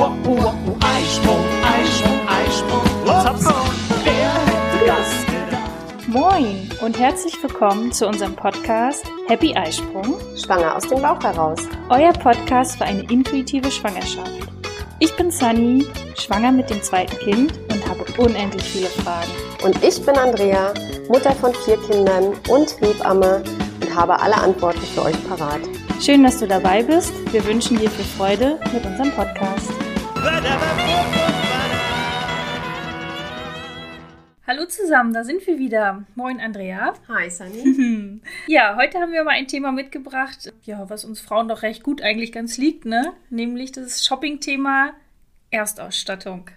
oh, oh, oh, Eisprung, Eisprung, Eisprung. Zapfen, wer hätte das gedacht? Moin und herzlich willkommen zu unserem Podcast Happy Eisprung, Schwanger aus dem Bauch heraus. euer Podcast für eine intuitive Schwangerschaft. Ich bin Sunny, schwanger mit dem zweiten Kind und habe unendlich viele Fragen. Und ich bin Andrea, Mutter von vier Kindern und Hebamme und habe alle Antworten für euch parat. Schön, dass du dabei bist. Wir wünschen dir viel Freude mit unserem Podcast. Hallo zusammen, da sind wir wieder. Moin Andrea. Hi Sunny. Ja, heute haben wir mal ein Thema mitgebracht, ja, was uns Frauen doch recht gut eigentlich ganz liegt, ne? Nämlich das Shopping-Thema Erstausstattung.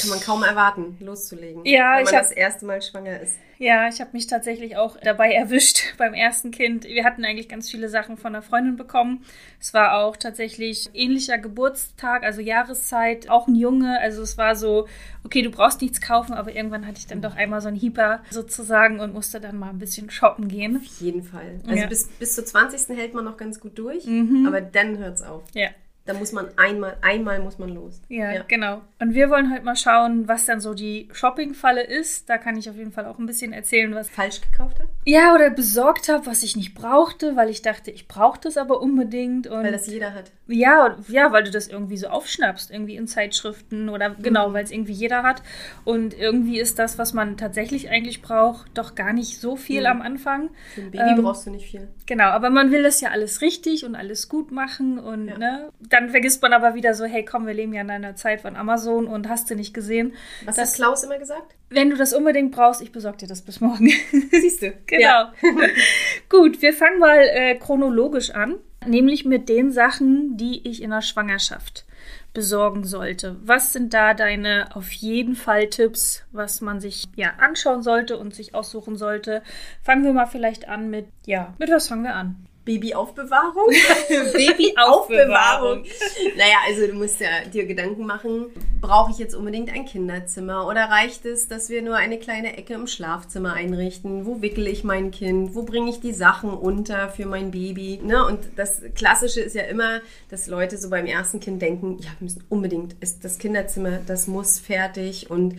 Kann man kaum erwarten, loszulegen. Ja, wenn ich man hab- das erste Mal schwanger ist. Ja, ich habe mich tatsächlich auch dabei erwischt beim ersten Kind. Wir hatten eigentlich ganz viele Sachen von einer Freundin bekommen. Es war auch tatsächlich ähnlicher Geburtstag, also Jahreszeit, auch ein Junge. Also es war so, okay, du brauchst nichts kaufen, aber irgendwann hatte ich dann doch einmal so einen Hieper sozusagen und musste dann mal ein bisschen shoppen gehen. Auf jeden Fall. Also Ja. bis, bis zur 20. hält man noch ganz gut durch, Mhm. aber dann hört's auf. Ja. Da muss man einmal, einmal muss man los. Ja, genau. Und wir wollen heute mal schauen, was dann so die Shopping-Falle ist. Da kann ich auf jeden Fall auch ein bisschen erzählen, was Falsch gekauft hat? ja oder besorgt habe, was ich nicht brauchte, weil ich dachte, ich brauche das aber unbedingt. Und Weil das jeder hat. ja, ja, weil du das irgendwie so aufschnappst, irgendwie in Zeitschriften oder Mhm. genau, weil es irgendwie jeder hat. Und irgendwie ist das, was man tatsächlich eigentlich braucht, doch gar nicht so viel Mhm. am Anfang. Für ein Baby Ähm, brauchst du nicht viel. Genau, aber man will das ja alles richtig und alles gut machen und Ja. ne, dann vergisst man aber wieder so, hey komm, wir leben ja in einer Zeit von Amazon und hast du nicht gesehen. Was hat Klaus immer gesagt? Wenn du das unbedingt brauchst, ich besorge dir das bis morgen. Siehst du. genau. Ja. Gut, wir fangen mal äh, chronologisch an, nämlich mit den Sachen, die ich in der Schwangerschaft besorgen sollte. Was sind da deine auf jeden Fall Tipps, was man sich ja anschauen sollte und sich aussuchen sollte? Fangen wir mal vielleicht an mit ja, mit was fangen wir an? Babyaufbewahrung? Babyaufbewahrung. Naja, also du musst ja dir Gedanken machen, brauche ich jetzt unbedingt ein Kinderzimmer oder reicht es, dass wir nur eine kleine Ecke im Schlafzimmer einrichten? Wo wickel ich mein Kind? Wo bringe ich die Sachen unter für mein Baby? Ne? Und das Klassische ist ja immer, dass Leute so beim ersten Kind denken, ja, wir müssen unbedingt, ist das Kinderzimmer, das muss fertig und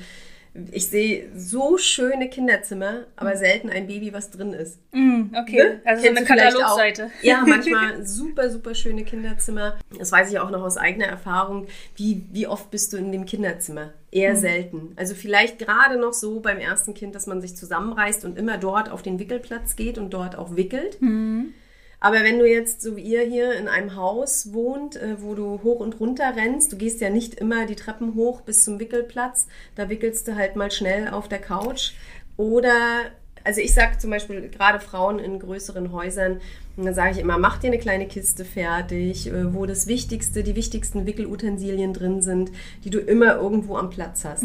ich sehe so schöne Kinderzimmer, aber selten ein Baby, was drin ist. Mm, okay, Ne? also so Kennst eine Katalogseite. Ja, manchmal super, super schöne Kinderzimmer. Das weiß ich auch noch aus eigener Erfahrung. Wie, wie oft bist du in dem Kinderzimmer? Eher Hm. selten. Also vielleicht gerade noch so beim ersten Kind, dass man sich zusammenreißt und immer dort auf den Wickelplatz geht und dort auch wickelt. Hm. Aber wenn du jetzt, so wie ihr hier, in einem Haus wohnt, äh, wo du hoch und runter rennst, du gehst ja nicht immer die Treppen hoch bis zum Wickelplatz, da wickelst du halt mal schnell auf der Couch. Oder, also ich sage zum Beispiel gerade Frauen in größeren Häusern, und da sage ich immer, mach dir eine kleine Kiste fertig, äh, wo das Wichtigste, die wichtigsten Wickelutensilien drin sind, die du immer irgendwo am Platz hast.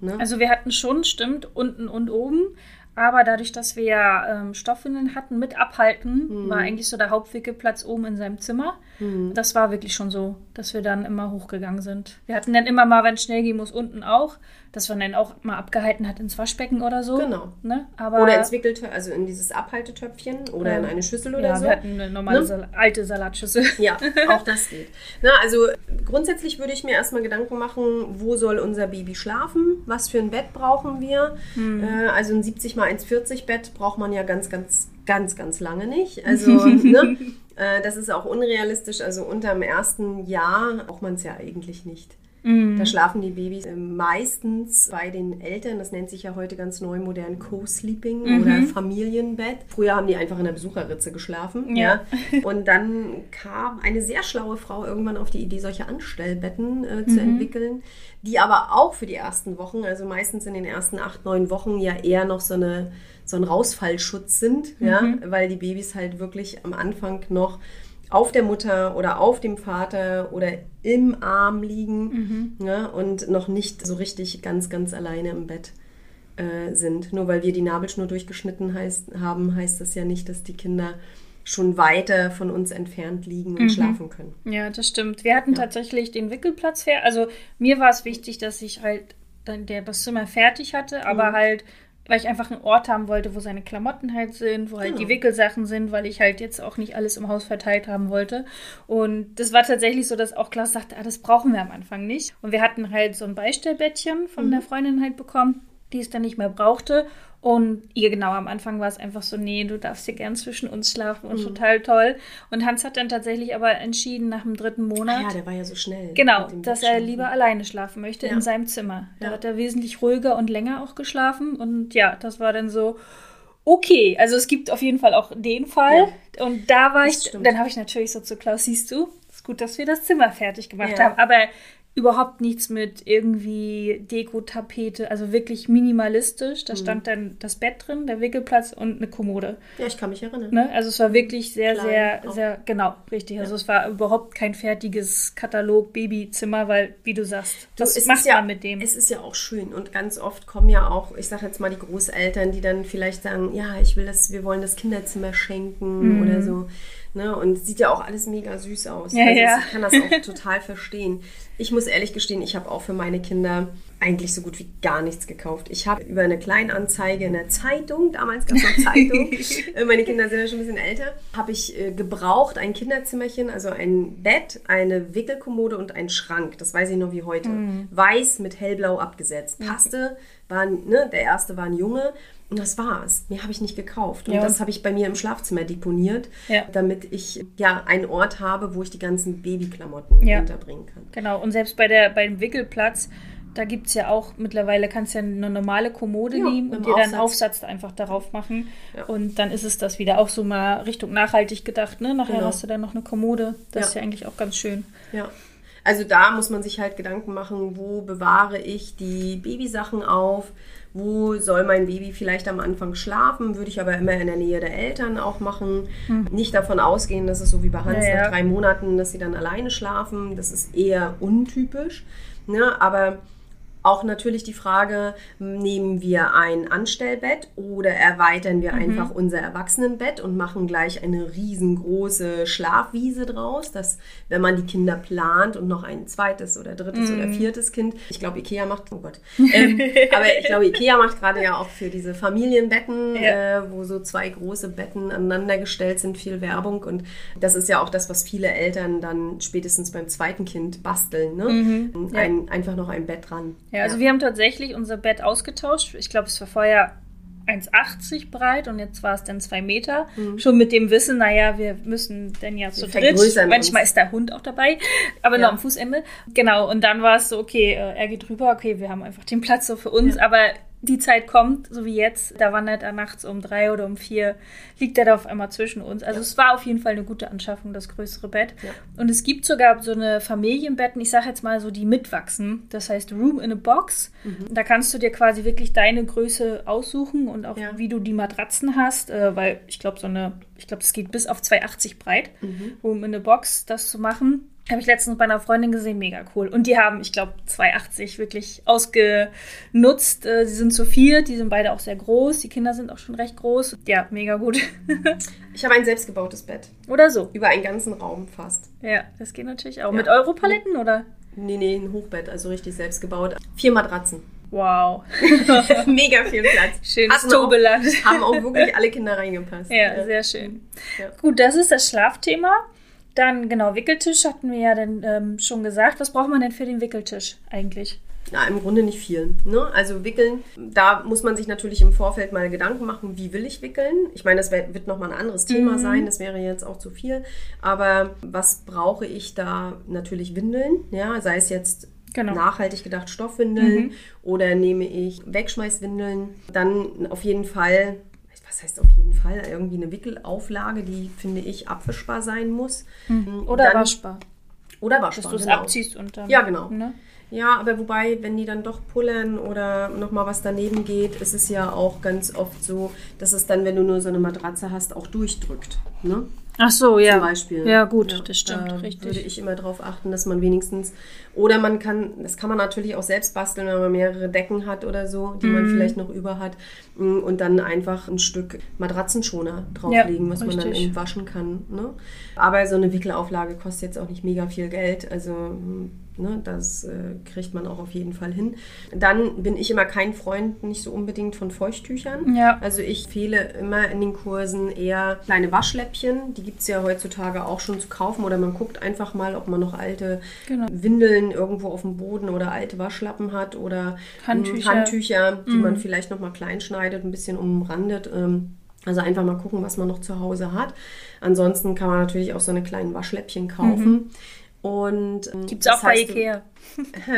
Ne? Also wir hatten schon, stimmt, unten und oben. Aber dadurch, dass wir ja ähm, Stoffwindeln hatten mit Abhalten, Mhm. war eigentlich so der Hauptwickelplatz oben in seinem Zimmer. Das war wirklich schon so, dass wir dann immer hochgegangen sind. Wir hatten dann immer mal, wenn es schnell gehen muss, unten auch, dass man dann auch mal abgehalten hat ins Waschbecken oder so. Genau. Ne? Aber, Oder ins Wickeltöpfchen, also in dieses Abhaltetöpfchen oder Ja. in eine Schüssel oder ja, so. wir hatten eine normale Ne? Sal alte Salatschüssel. Ja, auch das geht. Na, also grundsätzlich würde ich mir erstmal Gedanken machen, wo soll unser Baby schlafen? Was für ein Bett brauchen wir? Äh, also ein 70 mal 1,40 Bett braucht man ja ganz, ganz, ganz, ganz lange nicht. Also, ne? äh, das ist auch unrealistisch. Also unter dem ersten Jahr braucht man es ja eigentlich nicht. Da schlafen die Babys äh, meistens bei den Eltern. Das nennt sich ja heute ganz neu modern Co-Sleeping oder Familienbett. Früher haben die einfach in der Besucherritze geschlafen. Ja. Ja. Und dann kam eine sehr schlaue Frau irgendwann auf die Idee, solche Anstellbetten äh, zu entwickeln, die aber auch für die ersten Wochen, also meistens in den ersten acht, neun Wochen ja eher noch so eine so ein Rausfallschutz sind, ja, weil die Babys halt wirklich am Anfang noch auf der Mutter oder auf dem Vater oder im Arm liegen ja, und noch nicht so richtig ganz, ganz alleine im Bett äh, sind. Nur weil wir die Nabelschnur durchgeschnitten heißt, haben, heißt das ja nicht, dass die Kinder schon weiter von uns entfernt liegen und schlafen können. Ja, das stimmt. Wir hatten tatsächlich den Wickelplatz fair. Also mir war es wichtig, dass ich halt dann der, das Zimmer fertig hatte, aber Mhm. halt weil ich einfach einen Ort haben wollte, wo seine Klamotten halt sind, wo halt Genau. die Wickelsachen sind, weil ich halt jetzt auch nicht alles im Haus verteilt haben wollte. Und das war tatsächlich so, dass auch Klaus sagte, ah, das brauchen wir am Anfang nicht. Und wir hatten halt so ein Beistellbettchen von der Freundin halt bekommen, die es dann nicht mehr brauchte. Und ihr genau am Anfang war es einfach so, nee, du darfst hier gern zwischen uns schlafen und total toll. Und Hans hat dann tatsächlich aber entschieden nach dem dritten Monat, Ah ja, der war ja so schnell. Genau, dass er lieber alleine schlafen möchte Ja. in seinem Zimmer. Da Ja. hat er wesentlich ruhiger und länger auch geschlafen. Und ja, das war dann so, okay. Also es gibt auf jeden Fall auch den Fall. Und da war Das ich, stimmt. dann habe ich natürlich so zu Klaus, siehst du, ist gut, dass wir das Zimmer fertig gemacht Ja. haben. Aber überhaupt nichts mit irgendwie Deko-Tapete, also wirklich minimalistisch. Mhm. Da stand dann das Bett drin, der Wickelplatz und eine Kommode. Ja, ich kann mich erinnern. Ne? Also es war wirklich sehr, Klein sehr, auch. sehr, genau, richtig. Also es war überhaupt kein fertiges Katalog-Babyzimmer, weil, wie du sagst, Du, was es macht ist ja, man mit dem? Es ist ja auch schön und ganz oft kommen ja auch, ich sage jetzt mal die Großeltern, die dann vielleicht sagen, ja, ich will das, wir wollen das Kinderzimmer schenken oder so. Ne? Und sieht ja auch alles mega süß aus. Ja, also ja. Ich kann das auch total verstehen. Ich muss ehrlich gestehen, ich habe auch für meine Kinder eigentlich so gut wie gar nichts gekauft. Ich habe über eine Kleinanzeige in der Zeitung, damals gab es noch Zeitung, äh, meine Kinder sind ja schon ein bisschen älter, habe ich äh, gebraucht ein Kinderzimmerchen, also ein Bett, eine Wickelkommode und einen Schrank. Das weiß ich noch wie heute. Mhm. Weiß mit hellblau abgesetzt. Passte, war, ein- ne, der erste war ein Junge. Und das war's. Mehr habe ich nicht gekauft. Und Ja. das habe ich bei mir im Schlafzimmer deponiert, Ja. damit ich ja einen Ort habe, wo ich die ganzen Babyklamotten Ja. unterbringen kann. Genau, und selbst bei der, beim Wickelplatz, da gibt es ja auch mittlerweile, kannst du ja eine normale Kommode nehmen und dir dann einen Aufsatz. Aufsatz einfach darauf machen. Und dann ist es das wieder auch so mal Richtung nachhaltig gedacht. Ne? Nachher Genau. hast du dann noch eine Kommode. Das ist ja eigentlich auch ganz schön. Ja. Also da muss man sich halt Gedanken machen, wo bewahre ich die Babysachen auf, wo soll mein Baby vielleicht am Anfang schlafen, würde ich aber immer in der Nähe der Eltern auch machen. Nicht davon ausgehen, dass es so wie bei Hans Ja, ja. nach drei Monaten, dass sie dann alleine schlafen. Das ist eher untypisch. Ne? Aber auch natürlich die Frage, nehmen wir ein Anstellbett oder erweitern wir einfach unser Erwachsenenbett und machen gleich eine riesengroße Schlafwiese draus, dass wenn man die Kinder plant und noch ein zweites oder drittes oder viertes Kind, ich glaube Ikea macht, oh Gott, ähm, aber ich glaube Ikea macht gerade ja auch für diese Familienbetten, Ja. äh, wo so zwei große Betten aneinandergestellt sind, viel Werbung und das ist ja auch das, was viele Eltern dann spätestens beim zweiten Kind basteln, ne? Ja. Ein, einfach noch ein Bett dran. Ja, also wir haben tatsächlich unser Bett ausgetauscht. Ich glaube, es war vorher 1,80 breit und jetzt war es dann 2 Meter. Schon mit dem Wissen, naja, wir müssen dann ja zu dritt. Manchmal uns. ist der Hund auch dabei, aber Ja. nur am Fußende. Genau, und dann war es so, okay, äh, er geht rüber, okay, wir haben einfach den Platz so für uns, aber die Zeit kommt, so wie jetzt, da wandert er nachts um drei oder um vier, liegt er da auf einmal zwischen uns. Also es war auf jeden Fall eine gute Anschaffung, das größere Bett. Ja. Und es gibt sogar so eine Familienbetten, ich sage jetzt mal so, die mitwachsen. Das heißt Room in a Box. Da kannst du dir quasi wirklich deine Größe aussuchen und auch Ja. wie du die Matratzen hast, äh, weil ich glaube, so eine, ich glaube, es geht bis auf 2,80 breit, Room in a Box, das zu machen. Habe ich letztens bei einer Freundin gesehen, mega cool. Und die haben, ich glaube, 2,80 wirklich ausgenutzt. Äh, Sie sind zu viert, die sind beide auch sehr groß. Die Kinder sind auch schon recht groß. Ja, mega gut. Ich habe ein selbstgebautes Bett. oder so. Über einen ganzen Raum fast. Ja, das geht natürlich auch. Ja. Mit Europaletten oder? Nee, nee, ein Hochbett, also richtig selbst gebaut. Vier Matratzen. Wow. Mega viel Platz. Schönes Tobeland. Haben auch wirklich alle Kinder reingepasst. Ja, sehr schön. Ja. Gut, das ist das Schlafthema. Dann, genau, Wickeltisch hatten wir ja dann ähm, schon gesagt. Was braucht man denn für den Wickeltisch eigentlich? Na, im Grunde nicht viel. Ne? Also wickeln, da muss man sich natürlich im Vorfeld mal Gedanken machen, wie will ich wickeln. Ich meine, das wird nochmal ein anderes Thema Mhm. sein, das wäre jetzt auch zu viel. Aber was brauche ich da? Natürlich Windeln, ja, sei es jetzt Genau. nachhaltig gedacht Stoffwindeln Mhm. oder nehme ich Wegschmeißwindeln. Dann auf jeden Fall, was heißt auf jeden Fall, irgendwie eine Wickelauflage, die finde ich abwischbar sein muss. Oder Dann- waschbar. Oder Dass waschbar. du es genau. abziehst und dann. Ja, genau. Ne? Ja, aber wobei, wenn die dann doch pullern oder nochmal was daneben geht, ist es ja auch ganz oft so, dass es dann, wenn du nur so eine Matratze hast, auch durchdrückt. Ne? Ach so, ja. Zum Beispiel. Ja, gut, Ja, das stimmt, da richtig. würde ich immer darauf achten, dass man wenigstens, oder man kann, das kann man natürlich auch selbst basteln, wenn man mehrere Decken hat oder so, die Mhm. man vielleicht noch über hat, mm, und dann einfach ein Stück Matratzenschoner drauflegen, Ja, was man dann richtig. eben waschen kann. Ne? Aber so eine Wickelauflage kostet jetzt auch nicht mega viel Geld, also mm, Ne, das äh, kriegt man auch auf jeden Fall hin. Dann bin ich immer kein Freund, nicht so unbedingt von Feuchttüchern. Ja. Also ich empfehle immer in den Kursen eher kleine Waschläppchen. Die gibt es ja heutzutage auch schon zu kaufen. Oder man guckt einfach mal, ob man noch alte Genau. Windeln irgendwo auf dem Boden oder alte Waschlappen hat oder Handtücher. Handtücher die man vielleicht noch mal klein schneidet, ein bisschen umrandet. Ähm, Also einfach mal gucken, was man noch zu Hause hat. Ansonsten kann man natürlich auch so eine kleinen Waschläppchen kaufen. Und ähm, Gibt's das auch bei heißt, Ikea.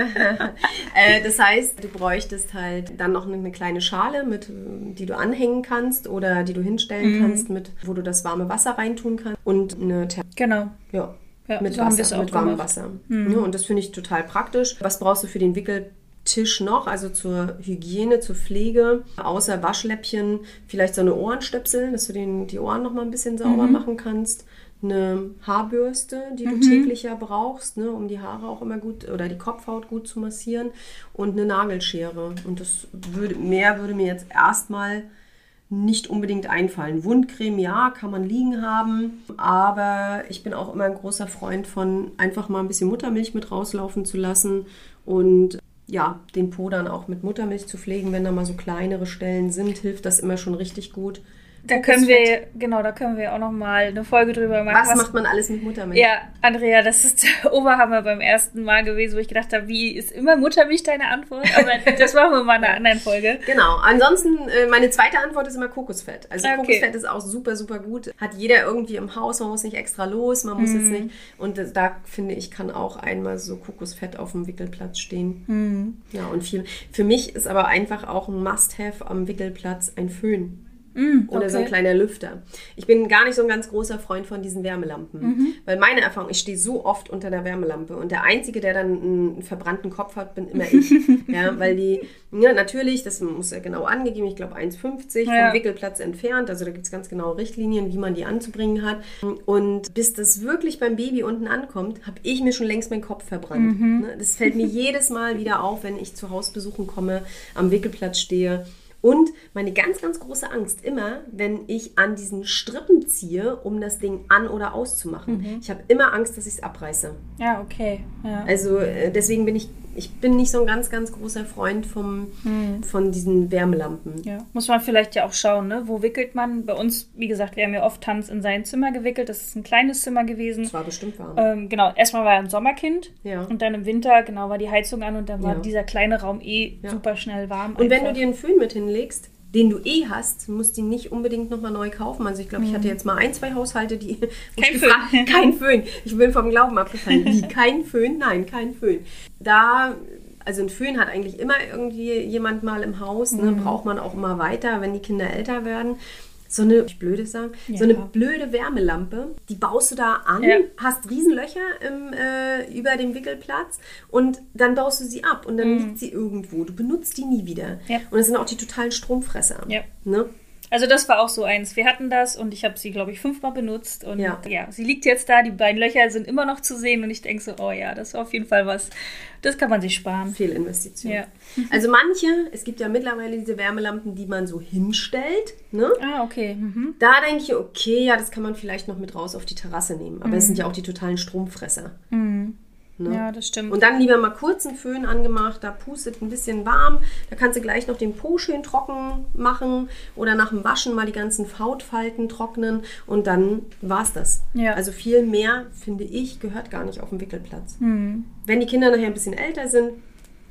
äh, das heißt, du bräuchtest halt dann noch eine kleine Schale, mit, äh, die du anhängen kannst oder die du hinstellen Mhm. kannst, mit, wo du das warme Wasser reintun kannst und eine Ter Genau. ja, Ja, mit so es Wasser, mit warmem gemacht. Mhm. Wasser. Ja, und das finde ich total praktisch. Was brauchst du für den Wickeltisch noch? Also zur Hygiene, zur Pflege, außer Waschläppchen, vielleicht so eine Ohrenstöpsel, dass du den, die Ohren noch mal ein bisschen sauber Mhm. machen kannst. Eine Haarbürste, die du täglich ja brauchst, ne, um die Haare auch immer gut oder die Kopfhaut gut zu massieren und eine Nagelschere. Und das würde, mehr würde mir jetzt erstmal nicht unbedingt einfallen. Wundcreme, ja, kann man liegen haben, aber ich bin auch immer ein großer Freund von einfach mal ein bisschen Muttermilch mit rauslaufen zu lassen und ja, den Po dann auch mit Muttermilch zu pflegen, wenn da mal so kleinere Stellen sind, hilft das immer schon richtig gut. Da können wir, genau, da können wir auch noch mal eine Folge drüber machen. Was, macht man alles mit Muttermilch? Ja, Andrea, das ist der Oberhammer beim ersten Mal gewesen, wo ich gedacht habe, wie ist immer Muttermilch deine Antwort? Aber das machen wir mal in einer anderen Folge. Genau. Ansonsten, äh, meine zweite Antwort ist immer Kokosfett. Also Okay. Kokosfett ist auch super, super gut. Hat jeder irgendwie im Haus, man muss nicht extra los, man muss Mhm. jetzt nicht. Und da finde ich, kann auch einmal so Kokosfett auf dem Wickelplatz stehen. Mhm. Ja, und viel. Für mich ist aber einfach auch ein Must-Have am Wickelplatz ein Föhn. Oder so ein kleiner Lüfter. Ich bin gar nicht so ein ganz großer Freund von diesen Wärmelampen. Mhm. Weil meine Erfahrung, ich stehe so oft unter der Wärmelampe und der Einzige, der dann einen verbrannten Kopf hat, bin immer ich. ja, weil die, ja, natürlich, das muss ja genau angegeben, ich glaube 1,50 vom Ja. Wickelplatz entfernt. Also da gibt es ganz genaue Richtlinien, wie man die anzubringen hat. Und bis das wirklich beim Baby unten ankommt, habe ich mir schon längst meinen Kopf verbrannt. Mhm. Ne? Das fällt mir jedes Mal wieder auf, wenn ich zu Hausbesuchen komme, am Wickelplatz stehe. Und meine ganz, ganz große Angst immer, wenn ich an diesen Strippen ziehe, um das Ding an- oder auszumachen. Mhm. Ich habe immer Angst, dass ich es abreiße. Ja, okay. Ja. Also äh, deswegen bin ich, ich bin nicht so ein ganz, ganz großer Freund vom, von diesen Wärmelampen. Ja, muss man vielleicht ja auch schauen, ne? Wo wickelt man? Bei uns, wie gesagt, wir haben ja oft Tanz in sein Zimmer gewickelt. Das ist ein kleines Zimmer gewesen. Es war bestimmt warm. Ähm, genau, erstmal war er ein Sommerkind. Ja. Und dann im Winter, genau, war die Heizung an und dann war Ja. dieser kleine Raum eh super schnell warm. Und wenn du einfach. dir einen Föhn mit hinlegst, den du eh hast, musst du ihn nicht unbedingt nochmal neu kaufen. Also ich glaube, ich hatte jetzt mal ein, zwei Haushalte, die... Mhm. Kein gefragt- Föhn. Kein Föhn. Ich bin vom Glauben abgefallen. Wie, kein Föhn? Nein, kein Föhn. Da... Also ein Föhn hat eigentlich immer irgendwie jemand mal im Haus, ne? Mhm. braucht man auch immer weiter, wenn die Kinder älter werden. So eine, ich blöde sagen, so Ja. eine blöde Wärmelampe, die baust du da an, Ja. hast Riesenlöcher im, äh, über dem Wickelplatz und dann baust du sie ab und dann liegt sie irgendwo. Du benutzt die nie wieder. Mhm. Ja. Und das sind auch die totalen Stromfresser. Ne? Also das war auch so eins. Wir hatten das und ich habe sie, glaube ich, fünfmal benutzt. Und Ja. ja. sie liegt jetzt da, die beiden Löcher sind immer noch zu sehen und ich denke so, oh ja, das ist auf jeden Fall was. Das kann man sich sparen. Fehlinvestition. Ja. Also manche, es gibt ja mittlerweile diese Wärmelampen, die man so hinstellt. Ne? Ah, okay. Mhm. Da denke ich, okay, ja, das kann man vielleicht noch mit raus auf die Terrasse nehmen. Aber es sind ja auch die totalen Stromfresser. Ne? Ja, das stimmt. Und dann lieber mal kurz einen Föhn angemacht, da pustet ein bisschen warm. Da kannst du gleich noch den Po schön trocken machen oder nach dem Waschen mal die ganzen Hautfalten trocknen und dann war's das. Ja. Also viel mehr, finde ich, gehört gar nicht auf dem Wickelplatz. Hm. Wenn die Kinder nachher ein bisschen älter sind,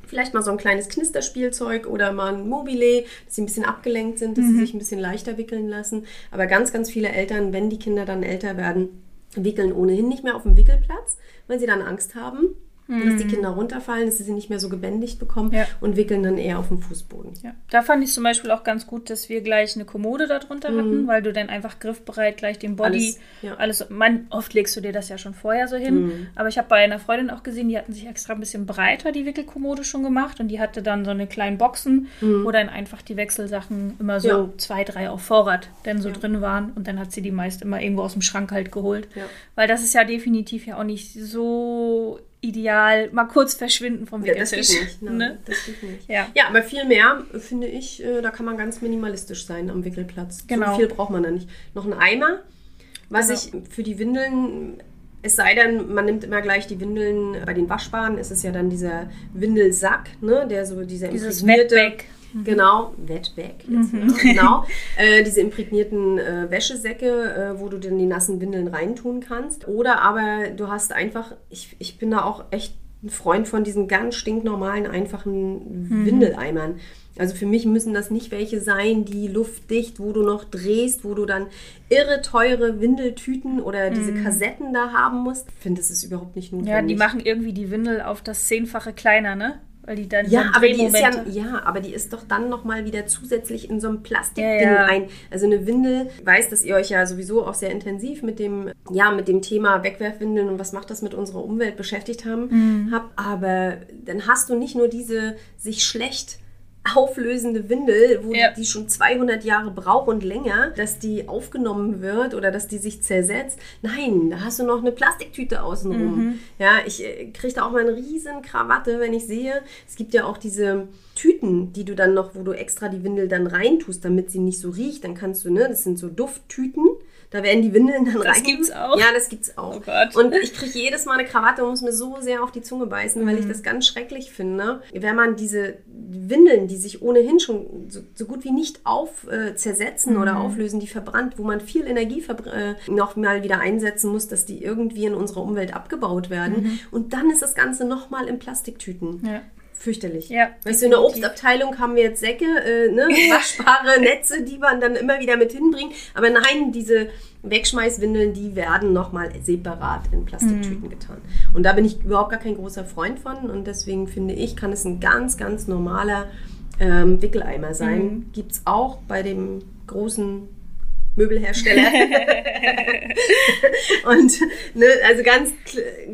vielleicht mal so ein kleines Knisterspielzeug oder mal ein Mobile, dass sie ein bisschen abgelenkt sind, dass Mhm. sie sich ein bisschen leichter wickeln lassen. Aber ganz, ganz viele Eltern, wenn die Kinder dann älter werden, wickeln ohnehin nicht mehr auf dem Wickelplatz, weil sie dann Angst haben, dass die Kinder runterfallen, dass sie sie nicht mehr so gebändigt bekommen Mhm. Ja. und wickeln dann eher auf dem Fußboden. Ja. Da fand ich zum Beispiel auch ganz gut, dass wir gleich eine Kommode darunter hatten, weil du dann einfach griffbereit gleich den Body, Mhm. Alles, alles, ja. man, oft legst du dir das ja schon vorher so hin, Mhm. aber ich habe bei einer Freundin auch gesehen, die hatten sich extra ein bisschen breiter die Wickelkommode schon gemacht und die hatte dann so eine kleinen Boxen, wo dann einfach die Wechselsachen immer so Mhm. Zwei, drei auf Vorrat dann so drin waren und dann hat sie die meist immer irgendwo aus dem Schrank halt geholt, weil das ist ja definitiv ja auch nicht so ideal, mal kurz verschwinden vom Ja, das Wickeltisch. geht nicht. Nein, ne? das geht nicht. Ja. Ja, aber viel mehr, finde ich, äh, da kann man ganz minimalistisch sein am Wickelplatz. Genau. So viel braucht man da nicht. Noch ein Eimer, was Genau. ich für die Windeln Es sei denn, man nimmt immer gleich die Windeln. Bei den Waschbaren ist es ja dann dieser Windelsack, ne, der so dieser Dieses imprägnierte- Wetback. Genau, Wetback, jetzt, ja, genau. Äh, diese imprägnierten äh, Wäschesäcke, äh, wo du dann die nassen Windeln reintun kannst. Oder aber du hast einfach, ich, ich bin da auch echt ein Freund von diesen ganz stinknormalen, einfachen Windeleimern. Also für mich müssen das nicht welche sein, die luftdicht, wo du noch drehst, wo du dann irre teure Windeltüten oder diese Kassetten da haben musst. Ich finde, das ist überhaupt nicht notwendig. Ja, die machen irgendwie die Windel auf das Zehnfache kleiner, ne? Weil die dann Ja, dann aber die ist ja, ja, aber die ist doch dann nochmal wieder zusätzlich in so einem Plastikding Ja, ja. ein. Also eine Windel, weiß, dass ihr euch ja sowieso auch sehr intensiv mit dem, ja, mit dem Thema Wegwerfwindeln und was macht das mit unserer Umwelt beschäftigt haben, Mhm. habt. Aber dann hast du nicht nur diese sich schlecht auflösende Windel, wo Ja. die schon 200 Jahre braucht und länger, dass die aufgenommen wird oder dass die sich zersetzt. Nein, da hast du noch eine Plastiktüte außenrum. Mhm. Ja, ich äh, kriege da auch mal eine riesen Krawatte, wenn ich sehe. Es gibt ja auch diese Tüten, die du dann noch, wo du extra die Windel dann reintust, damit sie nicht so riecht. Dann kannst du, ne, das sind so Dufttüten. Da werden die Windeln dann rein. Das gibt's auch? Ja, das gibt's auch. Oh Gott. Und ich kriege jedes Mal eine Krawatte und muss mir so sehr auf die Zunge beißen, weil Mhm. ich das ganz schrecklich finde. Wenn man diese Windeln, die sich ohnehin schon so, so gut wie nicht auf äh, zersetzen Mhm. oder auflösen, die verbrannt, wo man viel Energie äh, noch mal wieder einsetzen muss, dass die irgendwie in unserer Umwelt abgebaut werden. Und dann ist das Ganze noch mal in Plastiktüten. Mhm. Ja. Fürchterlich. Ja, weißt du, in der. Obstabteilung haben wir jetzt Säcke, äh, ne, waschbare Netze, die man dann immer wieder mit hinbringt. Aber nein, diese Wegschmeißwindeln, die werden nochmal separat in Plastiktüten Mhm. getan. Und da bin ich überhaupt gar kein großer Freund von. Und deswegen finde ich, kann es ein ganz, ganz normaler ähm, Wickeleimer sein. Mhm. Gibt es auch bei dem großen Möbelhersteller. Und ne, also ganz,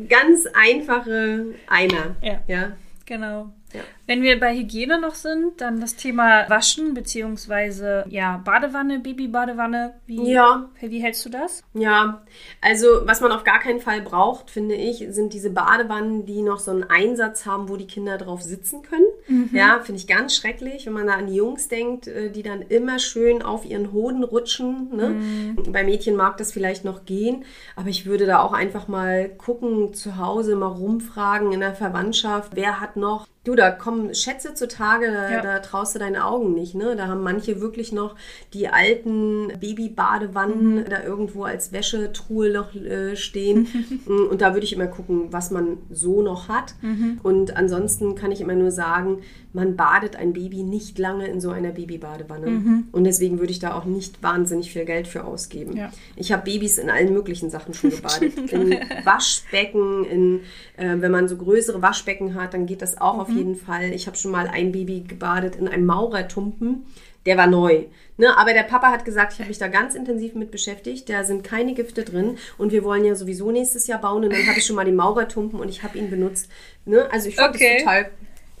ganz einfache Eimer. Ja. ja. Genau. Ja. Wenn wir bei Hygiene noch sind, dann das Thema Waschen beziehungsweise ja Badewanne, Babybadewanne. Wie, Ja. Wie hältst du das? Ja, also was man auf gar keinen Fall braucht, finde ich, sind diese Badewannen, die noch so einen Einsatz haben, wo die Kinder drauf sitzen können. Ja, finde ich ganz schrecklich, wenn man da an die Jungs denkt, äh, die dann immer schön auf ihren Hoden rutschen. Ne? Bei Mädchen mag das vielleicht noch gehen, aber ich würde da auch einfach mal gucken, zu Hause mal rumfragen in der Verwandtschaft, wer hat noch. Du, da kommen Schätze zutage, da, Ja. da traust du deine Augen nicht. Ne? Da haben manche wirklich noch die alten Babybadewannen Mhm. da irgendwo als Wäschetruhe noch äh, stehen. Mm, Und da würde ich immer gucken, was man so noch hat. Mhm. Und ansonsten kann ich immer nur sagen, man badet ein Baby nicht lange in so einer Babybadewanne. Und deswegen würde ich da auch nicht wahnsinnig viel Geld für ausgeben. Mhm. Ja. Ich habe Babys in allen möglichen Sachen schon gebadet. in Waschbecken, in, äh, wenn man so größere Waschbecken hat, dann geht das auch Mhm. auf jeden Fall. Ich habe schon mal ein Baby gebadet in einem Maurertumpen. Der war neu. Ne? Aber der Papa hat gesagt, ich habe mich da ganz intensiv mit beschäftigt. Da sind keine Gifte drin. Und wir wollen ja sowieso nächstes Jahr bauen. Und dann habe ich schon mal den Maurertumpen und ich habe ihn benutzt. Ne? Also ich fand Okay. das total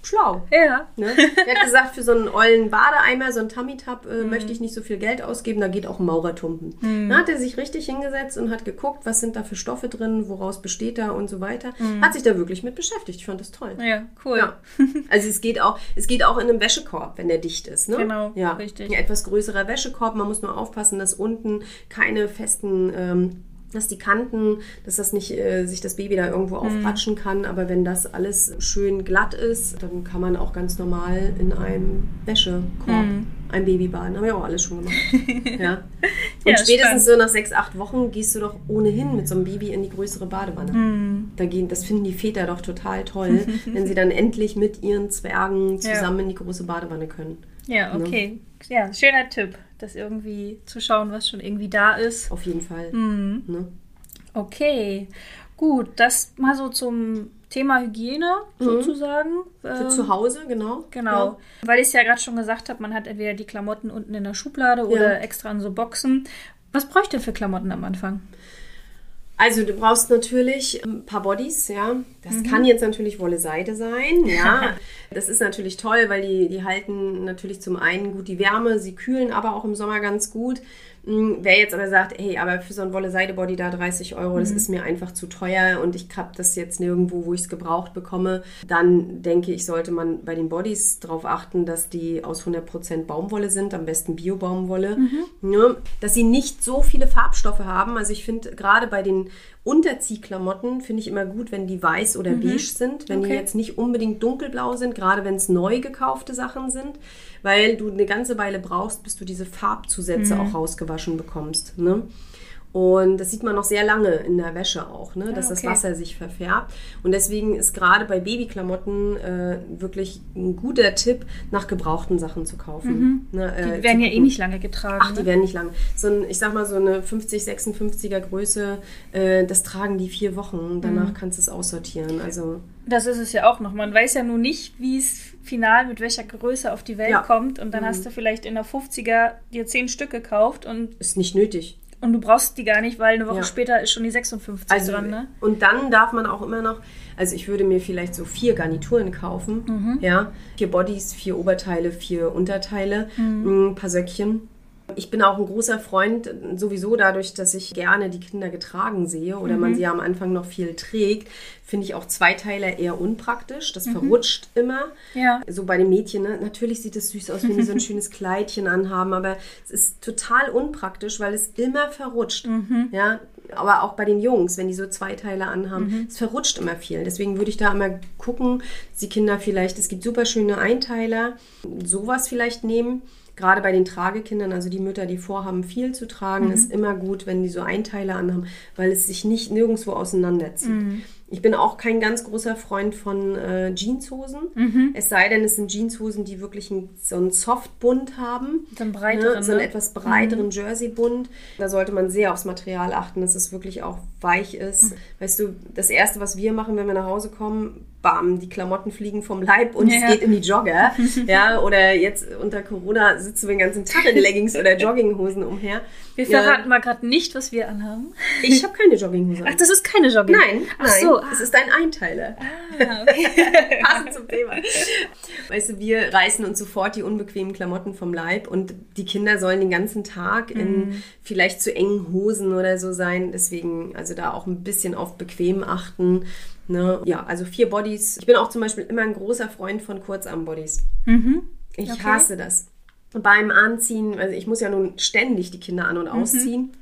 schlau. Ja. Ne? Er hat gesagt, für so einen ollen Badeeimer, so einen Tummy-Tub, äh, möchte ich nicht so viel Geld ausgeben, da geht auch ein Maurertumpen. Dann hat er sich richtig hingesetzt und hat geguckt, was sind da für Stoffe drin, woraus besteht er und so weiter. Hat sich da wirklich mit beschäftigt. Ich fand das toll. Ja, cool. Ja. Also es geht auch, es geht auch in einem Wäschekorb, wenn der dicht ist. Ne? Genau, ja. richtig. Ein etwas größerer Wäschekorb. Man muss nur aufpassen, dass unten keine festen, ähm, dass die Kanten, dass das nicht äh, sich das Baby da irgendwo Mhm. aufpatschen kann. Aber wenn das alles schön glatt ist, dann kann man auch ganz normal in einem Wäschekorb Mhm. ein Baby baden. Haben wir auch alles schon gemacht. ja. Und Ja, spätestens so nach sechs, acht Wochen gehst du doch ohnehin mit so einem Baby in die größere Badewanne. Mhm. Da gehen, das finden die Väter doch total toll, wenn sie dann endlich mit ihren Zwergen Ja. zusammen in die große Badewanne können. Ja, okay. Ja, schöner Tipp, das irgendwie zu schauen, was schon irgendwie da ist. Auf jeden Fall. Mhm. Ne? Okay, gut, das mal so zum Thema Hygiene sozusagen. Für Ähm, zu Hause, genau. Genau, weil ich es ja gerade schon gesagt habe, man hat entweder die Klamotten unten in der Schublade oder Ja. extra in so Boxen. Was bräuchte für Klamotten am Anfang? Also du brauchst natürlich ein paar Bodies, ja. Das Mhm. kann jetzt natürlich Wolle Seide sein, ja. das ist natürlich toll, weil die, die halten natürlich zum einen gut die Wärme, sie kühlen aber auch im Sommer ganz gut. Hm, Wer jetzt aber sagt, hey, aber für so ein Wolle-Seide-Body da 30 Euro, Mhm. das ist mir einfach zu teuer und ich habe das jetzt nirgendwo, wo ich es gebraucht bekomme, dann denke ich, sollte man bei den Bodies darauf achten, dass die aus 100% Baumwolle sind, am besten Bio-Baumwolle. Mhm. Ja, dass sie nicht so viele Farbstoffe haben. Also ich finde gerade bei den Unterziehklamotten finde ich immer gut, wenn die weiß oder beige sind, wenn die Mhm. Okay. jetzt nicht unbedingt dunkelblau sind, gerade wenn es neu gekaufte Sachen sind, weil du eine ganze Weile brauchst, bis du diese Farbzusätze Mhm. auch rausgewaschen bekommst. Ne? Und das sieht man noch sehr lange in der Wäsche auch, ne? dass das okay. Wasser sich verfärbt. Und deswegen ist gerade bei Babyklamotten äh, wirklich ein guter Tipp, nach gebrauchten Sachen zu kaufen. Ne? Mhm. Die äh, werden zu ja eh nicht lange getragen. Ach, die ne? werden nicht lang. So ein, ich sag mal, so eine 50, 56er Größe, äh, das tragen die vier Wochen. Danach Mhm. kannst du es aussortieren. Also, Das ist es ja auch noch. Man weiß ja nun nicht, wie es final mit welcher Größe auf die Welt Ja. Mhm. kommt. Und dann hast du vielleicht in der 50er dir 10 Stück gekauft und, ist nicht nötig. Und du brauchst die gar nicht, weil eine Woche Ja. später ist schon die 56 Also, dran. Ne? Und dann darf man auch immer noch, also ich würde mir vielleicht so vier Garnituren kaufen. Mhm. Ja, vier Bodies, vier Oberteile, vier Unterteile, Mhm. ein paar Söckchen. Ich bin auch ein großer Freund, sowieso dadurch, dass ich gerne die Kinder getragen sehe oder Mhm. man sie ja am Anfang noch viel trägt, finde ich auch Zweiteiler eher unpraktisch. Das Mhm. verrutscht immer. Ja. So bei den Mädchen, ne? natürlich sieht es süß aus, wenn die so ein schönes Kleidchen anhaben, aber es ist total unpraktisch, weil es immer verrutscht. Ja, aber auch bei den Jungs, wenn die so Zweiteile anhaben, es verrutscht immer viel. Deswegen würde ich da immer gucken, die Kinder vielleicht, es gibt super schöne Einteiler, sowas vielleicht nehmen. Gerade bei den Tragekindern, also die Mütter, die vorhaben, viel zu tragen, ist immer gut, wenn die so Einteiler anhaben, weil es sich nicht nirgendwo auseinanderzieht. Ich bin auch kein ganz großer Freund von äh, Jeanshosen. Es sei denn, es sind Jeanshosen, die wirklich ein, so einen Softbund haben. So einen breiteren, Ne? So einen ne? etwas breiteren Jerseybund. Da sollte man sehr aufs Material achten, dass es wirklich auch weich ist. Weißt du, das Erste, was wir machen, wenn wir nach Hause kommen, bam, die Klamotten fliegen vom Leib und Ja. es geht in die Jogger. ja, oder jetzt unter Corona sitzen wir den ganzen Tag in Leggings oder Jogginghosen umher. Wir Ja, verraten mal gerade nicht, was wir anhaben. ich habe keine Jogginghose. Ach, das ist keine Jogging. Nein, Ach nein, so. es ist ein Einteiler. Ah, okay. Passend zum Thema. Weißt du, wir reißen uns sofort die unbequemen Klamotten vom Leib und die Kinder sollen den ganzen Tag in vielleicht zu engen Hosen oder so sein. Deswegen, also da auch ein bisschen auf bequem achten. Ne? Ja, also vier Bodies. Ich bin auch zum Beispiel immer ein großer Freund von Kurzarm-Bodies. Ich Okay. hasse das. Beim Anziehen, also ich muss ja nun ständig die Kinder an- und ausziehen.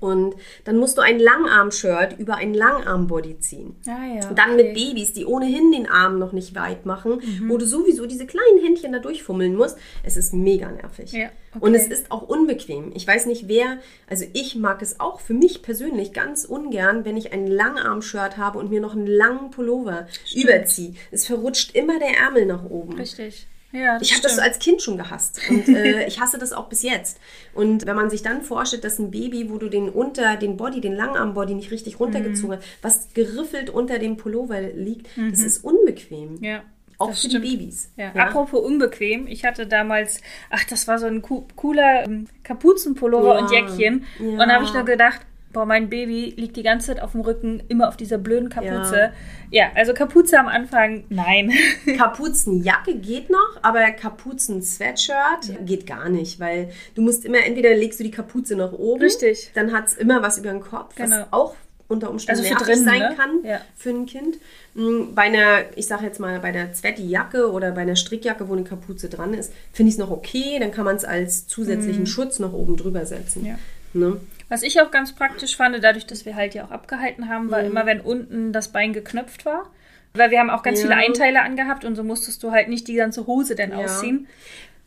Und dann musst du ein Langarm-Shirt über ein Langarm-Body ziehen. Ah, ja, dann okay. mit Babys, die ohnehin den Arm noch nicht weit machen, wo du sowieso diese kleinen Händchen da durchfummeln musst. Es ist mega nervig. Ja, okay. Und es ist auch unbequem. Ich weiß nicht, wer, also ich mag es auch für mich persönlich ganz ungern, wenn ich ein Langarm-Shirt habe und mir noch einen langen Pullover überziehe. Es verrutscht immer der Ärmel nach oben. Richtig. Ja, Ich habe das als Kind schon gehasst und äh, ich hasse das auch bis jetzt. Und wenn man sich dann vorstellt, dass ein Baby, wo du den unter den Body, den Langarm-Body nicht richtig runtergezogen Mhm. hast, was geriffelt unter dem Pullover liegt, das ist unbequem. Ja. Auch das für stimmt. die Babys. Ja. Apropos unbequem, ich hatte damals, ach, das war so ein co- cooler ähm, Kapuzenpullover Ja. und Jäckchen. Ja. Und da habe ich nur gedacht, boah, mein Baby liegt die ganze Zeit auf dem Rücken, immer auf dieser blöden Kapuze. Ja, also Kapuze am Anfang, nein. Kapuzenjacke geht noch, aber Kapuzen-Sweatshirt geht gar nicht, weil du musst immer, entweder legst du die Kapuze nach oben, Richtig. dann hat es immer was über den Kopf, Genau. was auch unter Umständen Also nervig drinnen, sein ne? kann Ja. für ein Kind. Mm, Bei einer, ich sage jetzt mal, bei einer Zwetti-Jacke oder bei einer Strickjacke, wo eine Kapuze dran ist, finde ich es noch okay, dann kann man es als zusätzlichen Schutz noch oben drüber setzen. Mhm. Ja. Ne? Was ich auch ganz praktisch fand, dadurch, dass wir halt ja auch abgehalten haben, Mhm. war immer, wenn unten das Bein geknöpft war. Weil wir haben auch ganz Ja. viele Einteiler angehabt und so musstest du halt nicht die ganze Hose dann Ja. ausziehen.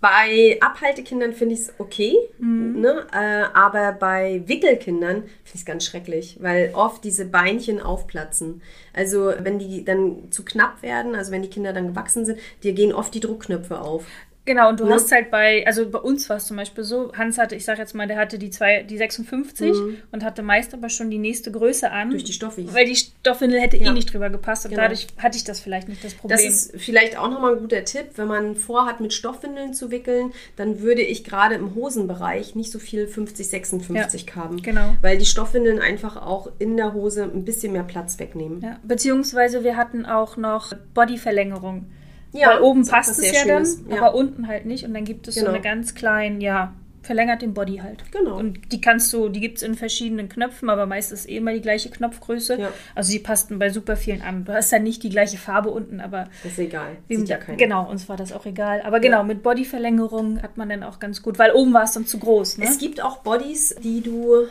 Bei Abhaltekindern finde ich es okay, Mhm. ne? äh, aber bei Wickelkindern finde ich es ganz schrecklich, weil oft diese Beinchen aufplatzen. Also wenn die dann zu knapp werden, also wenn die Kinder dann gewachsen sind, dir gehen oft die Druckknöpfe auf. Genau, und du Ne? hast halt bei, also bei uns war es zum Beispiel so, Hans hatte, ich sag jetzt mal, der hatte die zwei, die 56 und hatte meist aber schon die nächste Größe an. Mhm. Durch die Stoffis. Weil die Stoffwindel hätte Ja. eh nicht drüber gepasst und Genau. dadurch hatte ich das vielleicht nicht das Problem. Das ist vielleicht auch nochmal ein guter Tipp, wenn man vorhat, mit Stoffwindeln zu wickeln, dann würde ich gerade im Hosenbereich nicht so viel 50, 56 haben. genau. Weil die Stoffwindeln einfach auch in der Hose ein bisschen mehr Platz wegnehmen. ja, beziehungsweise wir hatten auch noch Bodyverlängerung. Ja, Weil oben passt es ja dann. Ja. aber unten halt nicht. Und dann gibt es so Genau. eine ganz kleinen, ja, verlängert den Body halt. Genau. Und die kannst du, die gibt es in verschiedenen Knöpfen, aber meistens eh immer die gleiche Knopfgröße. Ja. Also die passten bei super vielen an. Du hast ja nicht die gleiche Farbe unten, aber Das ist egal. Sieht ja keiner. genau, uns war das auch egal. Aber genau, mit Bodyverlängerung hat man dann auch ganz gut, weil oben war es dann zu groß. Ne? Es gibt auch Bodies, die du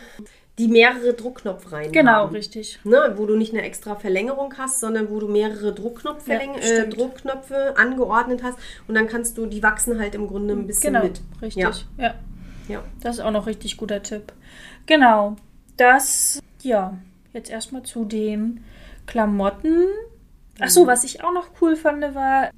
die mehrere Druckknopfreihen Genau, haben. richtig. Ne, wo du nicht eine extra Verlängerung hast, sondern wo du mehrere Druckknopfverläng Ja, äh. Druckknöpfe angeordnet hast und dann kannst du, die wachsen halt im Grunde ein bisschen Genau, mit. richtig. Ja. Ja. Ja. Das ist auch noch richtig guter Tipp. Genau. Das, ja, jetzt erstmal zu den Klamotten. Ach Mhm. so, was ich auch noch cool fand, war,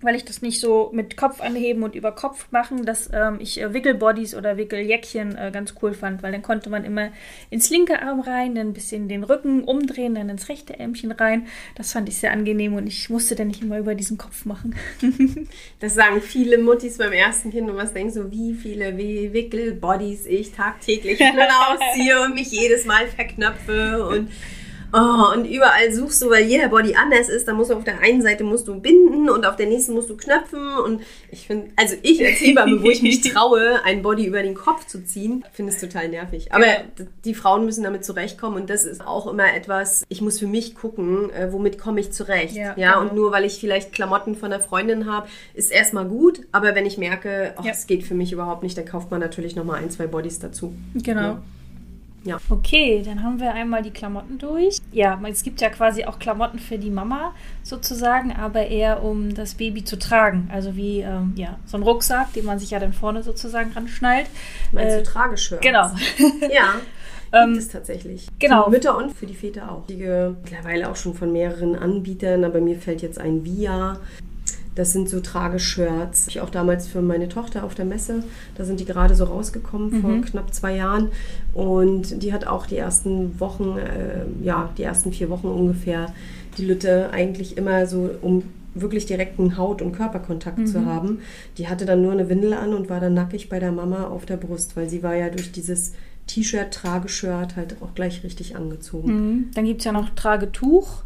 weil ich das nicht so mit Kopf anheben und über Kopf machen, dass ähm, ich äh, Wickelbodies oder Wickeljäckchen äh, ganz cool fand, weil dann konnte man immer ins linke Arm rein, dann ein bisschen den Rücken umdrehen, dann ins rechte Ärmchen rein. Das fand ich sehr angenehm und ich musste dann nicht immer über diesen Kopf machen. Das sagen viele Muttis beim ersten Kind und was denkst du, wie viele Wickelbodies ich tagtäglich ausziehe und mich jedes Mal verknöpfe und Oh, und überall suchst du, weil jeder Body anders ist. Da musst du auf der einen Seite musst du binden und auf der nächsten musst du knöpfen. Und ich finde, also ich als Hebamme, wo ich mich traue, ein Body über den Kopf zu ziehen, finde es total nervig. Aber d- die Frauen müssen damit zurechtkommen und das ist auch immer etwas, ich muss für mich gucken, äh, womit komme ich zurecht. Ja, Ja, genau. und nur weil ich vielleicht Klamotten von einer Freundin habe, ist erstmal gut. Aber wenn ich merke, oh, Ja. es geht für mich überhaupt nicht, dann kauft man natürlich nochmal ein, zwei Bodies dazu. Genau. Ja. Ja. Okay, dann haben wir einmal die Klamotten durch. Ja, es gibt ja quasi auch Klamotten für die Mama sozusagen, aber eher um das Baby zu tragen. Also wie ähm, ja, so ein Rucksack, den man sich ja dann vorne sozusagen ranschnallt. Meinst Äh, du Trageschirm? Genau. Ja. Ähm, Gibt es tatsächlich. genau. Für Mütter und für die Väter auch. Mittlerweile auch schon von mehreren Anbietern, aber mir fällt jetzt ein Via. Das sind so Trageshirts. Ich auch damals für meine Tochter auf der Messe. Da sind die gerade so rausgekommen vor knapp zwei Jahren. Und die hat auch die ersten Wochen, äh, ja, die ersten vier Wochen ungefähr, die Lütte eigentlich immer so, um wirklich direkten Haut- und Körperkontakt zu haben. Die hatte dann nur eine Windel an und war dann nackig bei der Mama auf der Brust, weil sie war ja durch dieses T-Shirt, Trageshirt halt auch gleich richtig angezogen. Mhm. Dann gibt es ja noch Tragetuch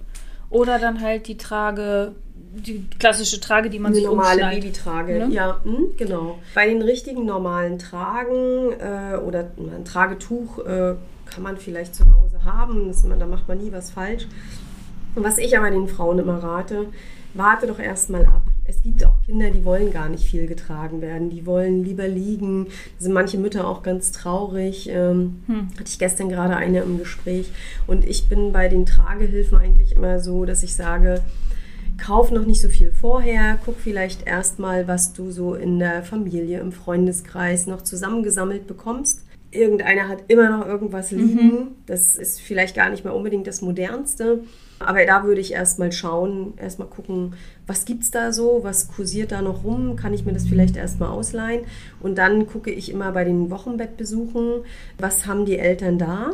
oder dann halt die Trage, die klassische Trage, die man Eine sich normale umschnallt. Babytrage, Ne? ja, hm, genau. Bei den richtigen normalen Tragen äh, oder ein Tragetuch äh, kann man vielleicht zu Hause haben, das, man, da macht man nie was falsch. Und was ich aber den Frauen immer rate, warte doch erstmal ab. Es gibt auch Kinder, die wollen gar nicht viel getragen werden. Die wollen lieber liegen. Da sind manche Mütter auch ganz traurig. Ähm, Hatte ich gestern gerade eine im Gespräch. Und ich bin bei den Tragehilfen eigentlich immer so, dass ich sage, kauf noch nicht so viel vorher. Guck vielleicht erstmal, was du so in der Familie, im Freundeskreis noch zusammengesammelt bekommst. Irgendeiner hat immer noch irgendwas liegen. Das ist vielleicht gar nicht mehr unbedingt das Modernste. Aber da würde ich erstmal schauen, erstmal gucken, was gibt es da so, was kursiert da noch rum, kann ich mir das vielleicht erstmal ausleihen. Und dann gucke ich immer bei den Wochenbettbesuchen, was haben die Eltern da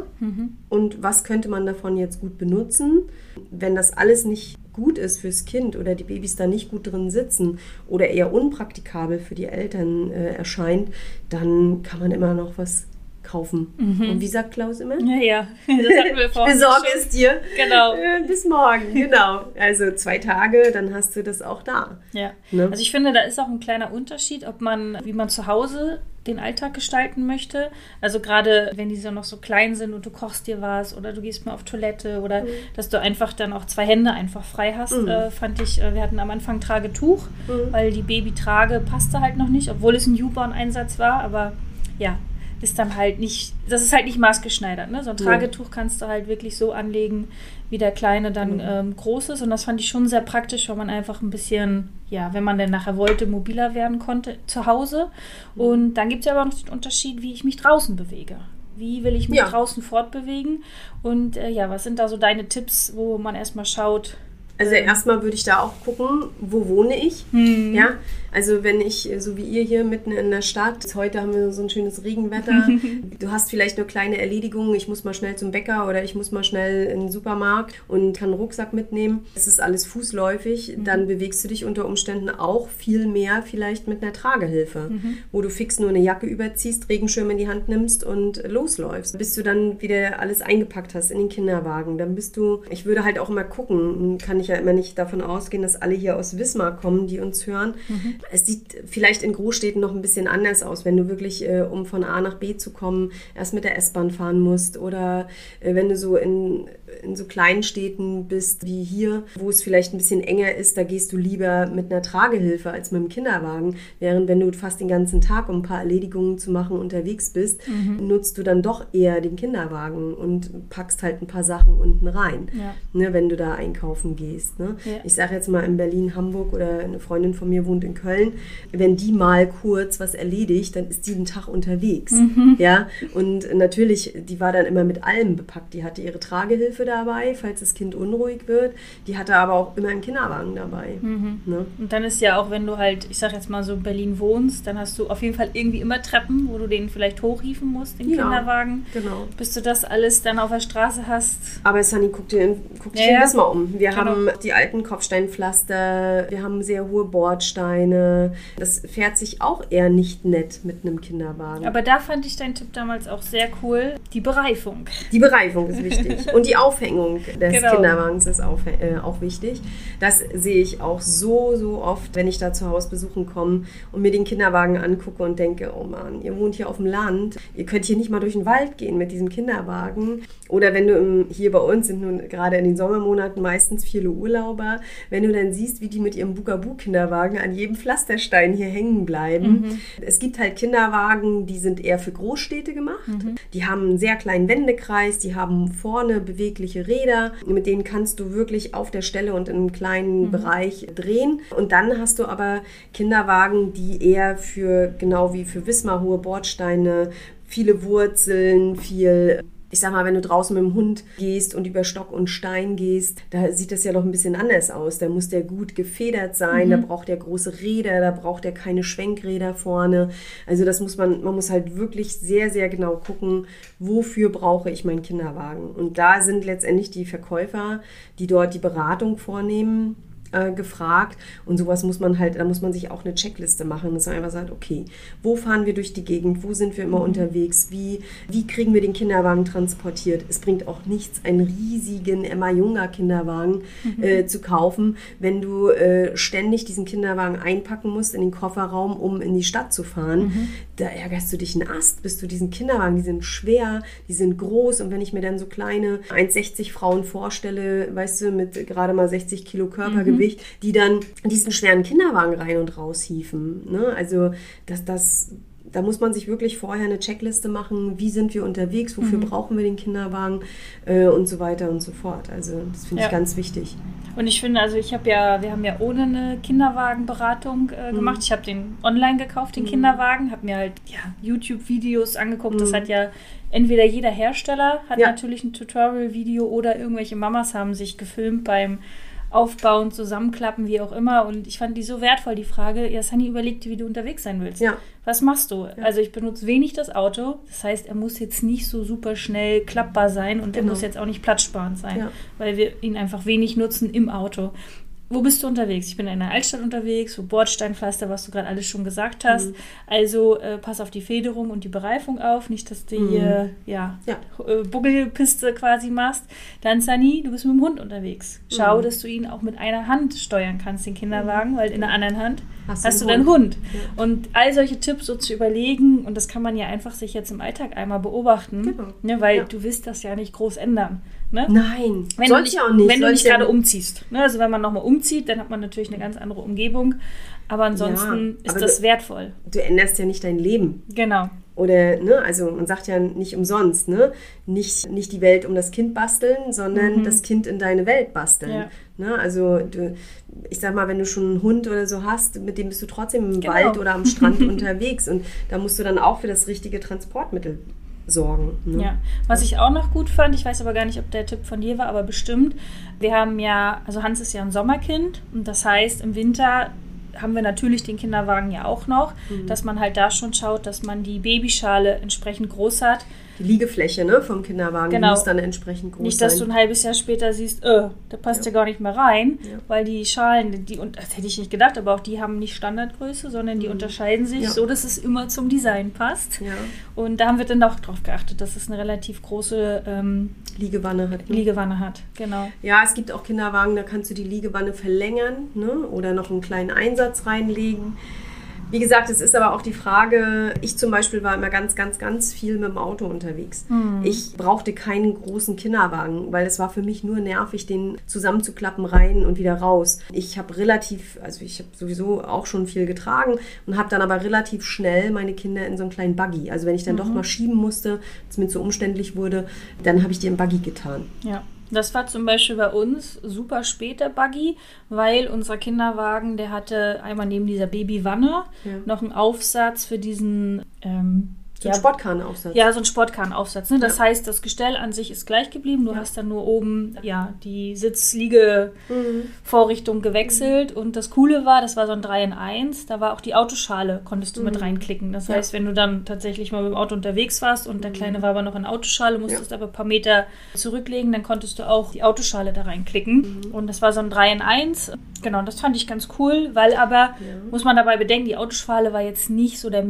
und was könnte man davon jetzt gut benutzen. Wenn das alles nicht gut ist fürs Kind oder die Babys da nicht gut drin sitzen oder eher unpraktikabel für die Eltern äh, erscheint, dann kann man immer noch was kaufen. Und wie sagt Klaus immer? Ja, ja, das hatten wir vorhin. Besorge es dir. Genau. Äh, bis morgen, genau. Also zwei Tage, dann hast du das auch da. Ja. Ne? Also ich finde, da ist auch ein kleiner Unterschied, ob man, wie man zu Hause den Alltag gestalten möchte. Also gerade wenn die so noch so klein sind und du kochst dir was oder du gehst mal auf Toilette oder Mhm. dass du einfach dann auch zwei Hände einfach frei hast, äh, fand ich, äh, wir hatten am Anfang Tragetuch, Mhm. weil die Babytrage passte halt noch nicht, obwohl es ein Newborn-Einsatz war, aber ja, ist dann halt nicht, das ist halt nicht maßgeschneidert. Ne? So ein. Tragetuch kannst du halt wirklich so anlegen, wie der Kleine dann Mhm. ähm, groß ist. Und das fand ich schon sehr praktisch, weil man einfach ein bisschen, ja, wenn man dann nachher wollte, mobiler werden konnte zu Hause. Mhm. Und dann gibt es ja aber noch den Unterschied, wie ich mich draußen bewege. Wie will ich mich Ja. draußen fortbewegen? Und äh, ja, was sind da so deine Tipps, wo man erstmal schaut? Also erstmal würde ich da auch gucken, wo wohne ich. Hm. Ja, also wenn ich, so wie ihr hier mitten in der Stadt, heute haben wir so ein schönes Regenwetter, du hast vielleicht nur kleine Erledigungen, ich muss mal schnell zum Bäcker oder ich muss mal schnell in den Supermarkt und kann einen Rucksack mitnehmen. Es ist alles fußläufig, dann bewegst du dich unter Umständen auch viel mehr vielleicht mit einer Tragehilfe, wo du fix nur eine Jacke überziehst, Regenschirm in die Hand nimmst und losläufst. Bis du dann wieder alles eingepackt hast in den Kinderwagen, dann bist du, ich würde halt auch immer gucken, kann ich ja immer nicht davon ausgehen, dass alle hier aus Wismar kommen, die uns hören. Mhm. Es sieht vielleicht in Großstädten noch ein bisschen anders aus, wenn du wirklich, äh, um von A nach B zu kommen, erst mit der S-Bahn fahren musst oder äh, wenn du so in, in so kleinen Städten bist wie hier, wo es vielleicht ein bisschen enger ist, da gehst du lieber mit einer Tragehilfe als mit dem Kinderwagen. Während wenn du fast den ganzen Tag, um ein paar Erledigungen zu machen, unterwegs bist, Mhm. nutzt du dann doch eher den Kinderwagen und packst halt ein paar Sachen unten rein, Ja. ne, wenn du da einkaufen gehst. Ne? Ja. Ich sage jetzt mal in Berlin, Hamburg oder eine Freundin von mir wohnt in Köln, wenn die mal kurz was erledigt, dann ist die einen Tag unterwegs. Mhm. Ja, und natürlich, die war dann immer mit allem bepackt. Die hatte ihre Tragehilfe dabei, falls das Kind unruhig wird. Die hatte aber auch immer einen Kinderwagen dabei. Mhm. Ne? Und dann ist ja auch, wenn du halt, ich sag jetzt mal so in Berlin wohnst, dann hast du auf jeden Fall irgendwie immer Treppen, wo du den vielleicht hochhieven musst, den Ja. Kinderwagen. Genau. Bis du das alles dann auf der Straße hast. Aber Sunny, guck dir, guck dich Ja, ja. Wismar um. Wir Genau. haben die alten Kopfsteinpflaster, wir haben sehr hohe Bordsteine. Das fährt sich auch eher nicht nett mit einem Kinderwagen. Aber da fand ich deinen Tipp damals auch sehr cool. Die Bereifung. Die Bereifung ist wichtig. Und die Aufhängung des Genau. Kinderwagens ist auch, äh, auch wichtig. Das sehe ich auch so, so oft, wenn ich da zu Hausbesuchen komme und mir den Kinderwagen angucke und denke, oh Mann, ihr wohnt hier auf dem Land, ihr könnt hier nicht mal durch den Wald gehen mit diesem Kinderwagen. Oder wenn du im, hier bei uns sind nun gerade in den Sommermonaten meistens viele Urlauber, wenn du dann siehst, wie die mit ihrem Bugabu-Kinderwagen an jedem Pflasterstein hier hängen bleiben. Es gibt halt Kinderwagen, die sind eher für Großstädte gemacht. Die haben einen sehr kleinen Wendekreis, die haben vorne bewegliche Räder, mit denen kannst du wirklich auf der Stelle und in einem kleinen Bereich drehen. Und dann hast du aber Kinderwagen, die eher für, genau wie für Wismar, hohe Bordsteine, viele Wurzeln, viel ich sag mal, wenn du draußen mit dem Hund gehst und über Stock und Stein gehst, da sieht das ja noch ein bisschen anders aus. Da muss der gut gefedert sein, da braucht der große Räder, da braucht er keine Schwenkräder vorne. Also das muss man, man muss halt wirklich sehr, sehr genau gucken, wofür brauche ich meinen Kinderwagen. Und da sind letztendlich die Verkäufer, die dort die Beratung vornehmen, äh, gefragt. Und sowas muss man halt, da muss man sich auch eine Checkliste machen, dass man einfach sagt, okay, wo fahren wir durch die Gegend, wo sind wir immer unterwegs, wie, wie kriegen wir den Kinderwagen transportiert. Es bringt auch nichts, einen riesigen Emma Junger Kinderwagen äh, zu kaufen, wenn du äh, ständig diesen Kinderwagen einpacken musst in den Kofferraum, um in die Stadt zu fahren. Da ärgerst du dich einen Ast, bis du diesen Kinderwagen, die sind schwer, die sind groß und wenn ich mir dann so kleine 1,60 Frauen vorstelle, weißt du, mit gerade mal 60 Kilo Körpergewicht, die dann diesen schweren Kinderwagen rein und raus hieven. Ne? Also das, das, da muss man sich wirklich vorher eine Checkliste machen, wie sind wir unterwegs, wofür brauchen wir den Kinderwagen äh, und so weiter und so fort. Also das finde Ja. ich ganz wichtig. Und ich finde, also ich habe ja, wir haben ja ohne eine Kinderwagenberatung äh, gemacht. Ich habe den online gekauft, den Kinderwagen, habe mir halt ja, YouTube-Videos angeguckt. Das hat ja entweder jeder Hersteller hat Ja. natürlich ein Tutorial-Video oder irgendwelche Mamas haben sich gefilmt beim Aufbauen, Zusammenklappen, wie auch immer. Und ich fand die so wertvoll, die Frage, ja, Sunny, überleg dir, wie du unterwegs sein willst. Ja. Was machst du? Also ich benutze wenig das Auto. Das heißt, er muss jetzt nicht so super schnell klappbar sein und er Genau. muss jetzt auch nicht platzsparend sein, Ja. weil wir ihn einfach wenig nutzen im Auto. Wo bist du unterwegs? Ich bin in der Altstadt unterwegs, so Bordsteinpflaster, was du gerade alles schon gesagt hast. Mhm. Also äh, pass auf die Federung und die Bereifung auf, nicht, dass du Mhm. hier ja, Ja. äh, Buggelpiste quasi machst. Dann, Sani, du bist mit dem Hund unterwegs. Mhm. Schau, dass du ihn auch mit einer Hand steuern kannst, den Kinderwagen, weil in der anderen Hand Hast hast, du du einen deinen Hund. Und all solche Tipps so zu überlegen, und das kann man ja einfach sich jetzt im Alltag einmal beobachten, Genau. ne, weil Ja. du willst das ja nicht groß ändern. Ne? Nein, Wenn du sollte nicht, ich auch nicht. Wenn du nicht gerade umziehst. Ne? Also wenn man nochmal umzieht, dann hat man natürlich eine ganz andere Umgebung. Aber ansonsten Ja, ist aber das du- wertvoll. Du änderst ja nicht dein Leben. Genau. Oder, ne, also man sagt ja nicht umsonst, ne? Nicht, nicht die Welt um das Kind basteln, sondern das Kind in deine Welt basteln. Ja. Ne? Also du, ich sag mal, wenn du schon einen Hund oder so hast, mit dem bist du trotzdem im Genau. Wald oder am Strand unterwegs und da musst du dann auch für das richtige Transportmittel sorgen. Ne? Ja, was ich auch noch gut fand, ich weiß aber gar nicht, ob der Tipp von dir war, aber bestimmt. Wir haben ja, also Hans ist ja ein Sommerkind und das heißt, im Winter haben wir natürlich den Kinderwagen ja auch noch, dass man halt da schon schaut, dass man die Babyschale entsprechend groß hat. Die Liegefläche ne, vom Kinderwagen Genau. muss dann entsprechend groß Nicht, dass du ein halbes Jahr später siehst, äh, da passt ja, gar nicht mehr rein, Ja. weil die Schalen, die, und das hätte ich nicht gedacht, aber auch die haben nicht Standardgröße, sondern die unterscheiden sich Mhm. Ja. so, dass es immer zum Design passt. ja, Und da haben wir dann auch drauf geachtet, dass es eine relativ große ähm, Liegewanne hat. Ne? Liegewanne hat. Genau. Ja, es gibt auch Kinderwagen, da kannst du die Liegewanne verlängern ne? oder noch einen kleinen Einsatz reinlegen. Wie gesagt, es ist aber auch die Frage, ich zum Beispiel war immer ganz, ganz, ganz viel mit dem Auto unterwegs. Ich brauchte keinen großen Kinderwagen, weil es war für mich nur nervig, den zusammenzuklappen, rein und wieder raus. Ich habe relativ, also ich habe sowieso auch schon viel getragen und habe dann aber relativ schnell meine Kinder in so einen kleinen Buggy. Also wenn ich dann doch mal schieben musste, es mir zu umständlich wurde, dann habe ich die im Buggy getan. Ja. Das war zum Beispiel bei uns super spät der Buggy, weil unser Kinderwagen, der hatte einmal neben dieser Babywanne Ja. noch einen Aufsatz für diesen ähm, So ein Sportkarrenaufsatz. Ja, so ein Sportkarrenaufsatz. Ne? Das Ja. heißt, das Gestell an sich ist gleich geblieben. Du hast dann nur oben ja, die Mhm. Sitzliege-Vorrichtung gewechselt. Und das Coole war, das war so ein 3 in 1. Da war auch die Autoschale, konntest du mit reinklicken. Das Mhm. Ja. Mhm. heißt, wenn du dann tatsächlich mal mit dem Auto unterwegs warst und der Kleine war aber noch in Autoschale, musstest aber ein paar Meter zurücklegen, dann konntest du auch die Autoschale da reinklicken. Mhm. Und das war so ein 3 in 1. Genau, das fand ich ganz cool, weil aber, muss man dabei bedenken, die Autoschale war jetzt nicht so der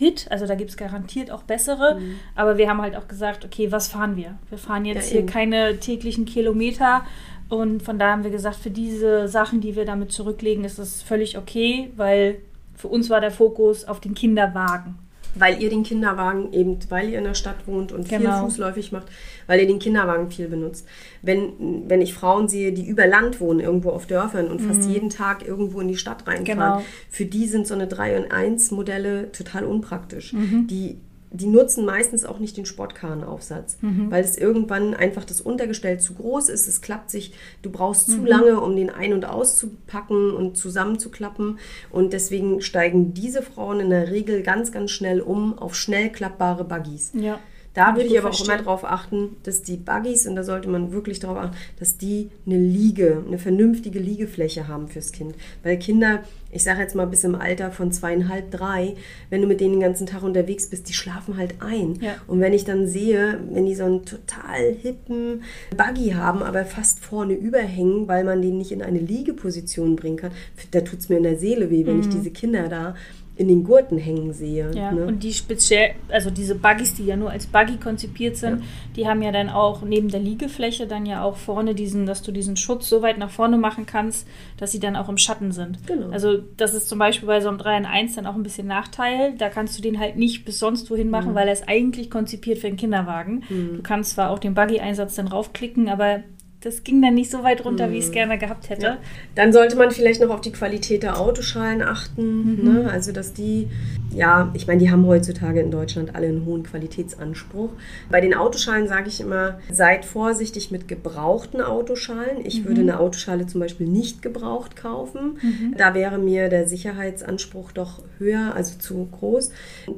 Mega-Hit. Also da gibt es garantiert auch bessere. Aber wir haben halt auch gesagt, okay, was fahren wir? Wir fahren jetzt Mhm. Ja, hier eben. keine täglichen Kilometer. Und von da haben wir gesagt, für diese Sachen, die wir damit zurücklegen, ist es völlig okay, weil für uns war der Fokus auf den Kinderwagen. Weil ihr den Kinderwagen eben, weil ihr in der Stadt wohnt und viel Genau. fußläufig macht, weil ihr den Kinderwagen viel benutzt. Wenn, wenn ich Frauen sehe, die über Land wohnen, irgendwo auf Dörfern und fast jeden Tag irgendwo in die Stadt reinfahren, Genau. für die sind so eine 3 und 1 Modelle total unpraktisch. Mhm. Die die nutzen meistens auch nicht den Sportkarrenaufsatz, Mhm. weil es irgendwann einfach das Untergestell zu groß ist. Es klappt sich, du brauchst Mhm. zu lange, um den ein- und auszupacken und zusammenzuklappen. Und deswegen steigen diese Frauen in der Regel ganz, ganz schnell um auf schnell klappbare Buggies. Ja. Da würde ich aber auch verstehen. immer darauf achten, dass die Buggies, und da sollte man wirklich darauf achten, dass die eine Liege, eine vernünftige Liegefläche haben fürs Kind. Weil Kinder, ich sage jetzt mal bis im Alter von zweieinhalb, drei, wenn du mit denen den ganzen Tag unterwegs bist, die schlafen halt ein. Ja. Und wenn ich dann sehe, wenn die so einen total hippen Buggy haben, aber fast vorne überhängen, weil man den nicht in eine Liegeposition bringen kann, da tut es mir in der Seele weh, wenn ich diese Kinder da in den Gurten hängen sehe. Ja, ne? und die speziell, also diese Buggies, die ja nur als Buggy konzipiert sind, die haben ja dann auch neben der Liegefläche dann ja auch vorne diesen, dass du diesen Schutz so weit nach vorne machen kannst, dass sie dann auch im Schatten sind. Genau. Also das ist zum Beispiel bei so einem 3 in 1 dann auch ein bisschen Nachteil. Da kannst du den halt nicht bis sonst wohin Mhm. machen, weil er ist eigentlich konzipiert für einen Kinderwagen. Du kannst zwar auch den Buggy-Einsatz dann raufklicken, aber das ging dann nicht so weit runter, wie ich es gerne gehabt hätte. Mhm. Ja. Dann sollte man vielleicht noch auf die Qualität der Autoschalen achten. Mhm. Ne? Also, dass die, ja, ich meine, die haben heutzutage in Deutschland alle einen hohen Qualitätsanspruch. Bei den Autoschalen sage ich immer, seid vorsichtig mit gebrauchten Autoschalen. Ich Mhm. würde eine Autoschale zum Beispiel nicht gebraucht kaufen. Mhm. Da wäre mir der Sicherheitsanspruch doch höher, also zu groß.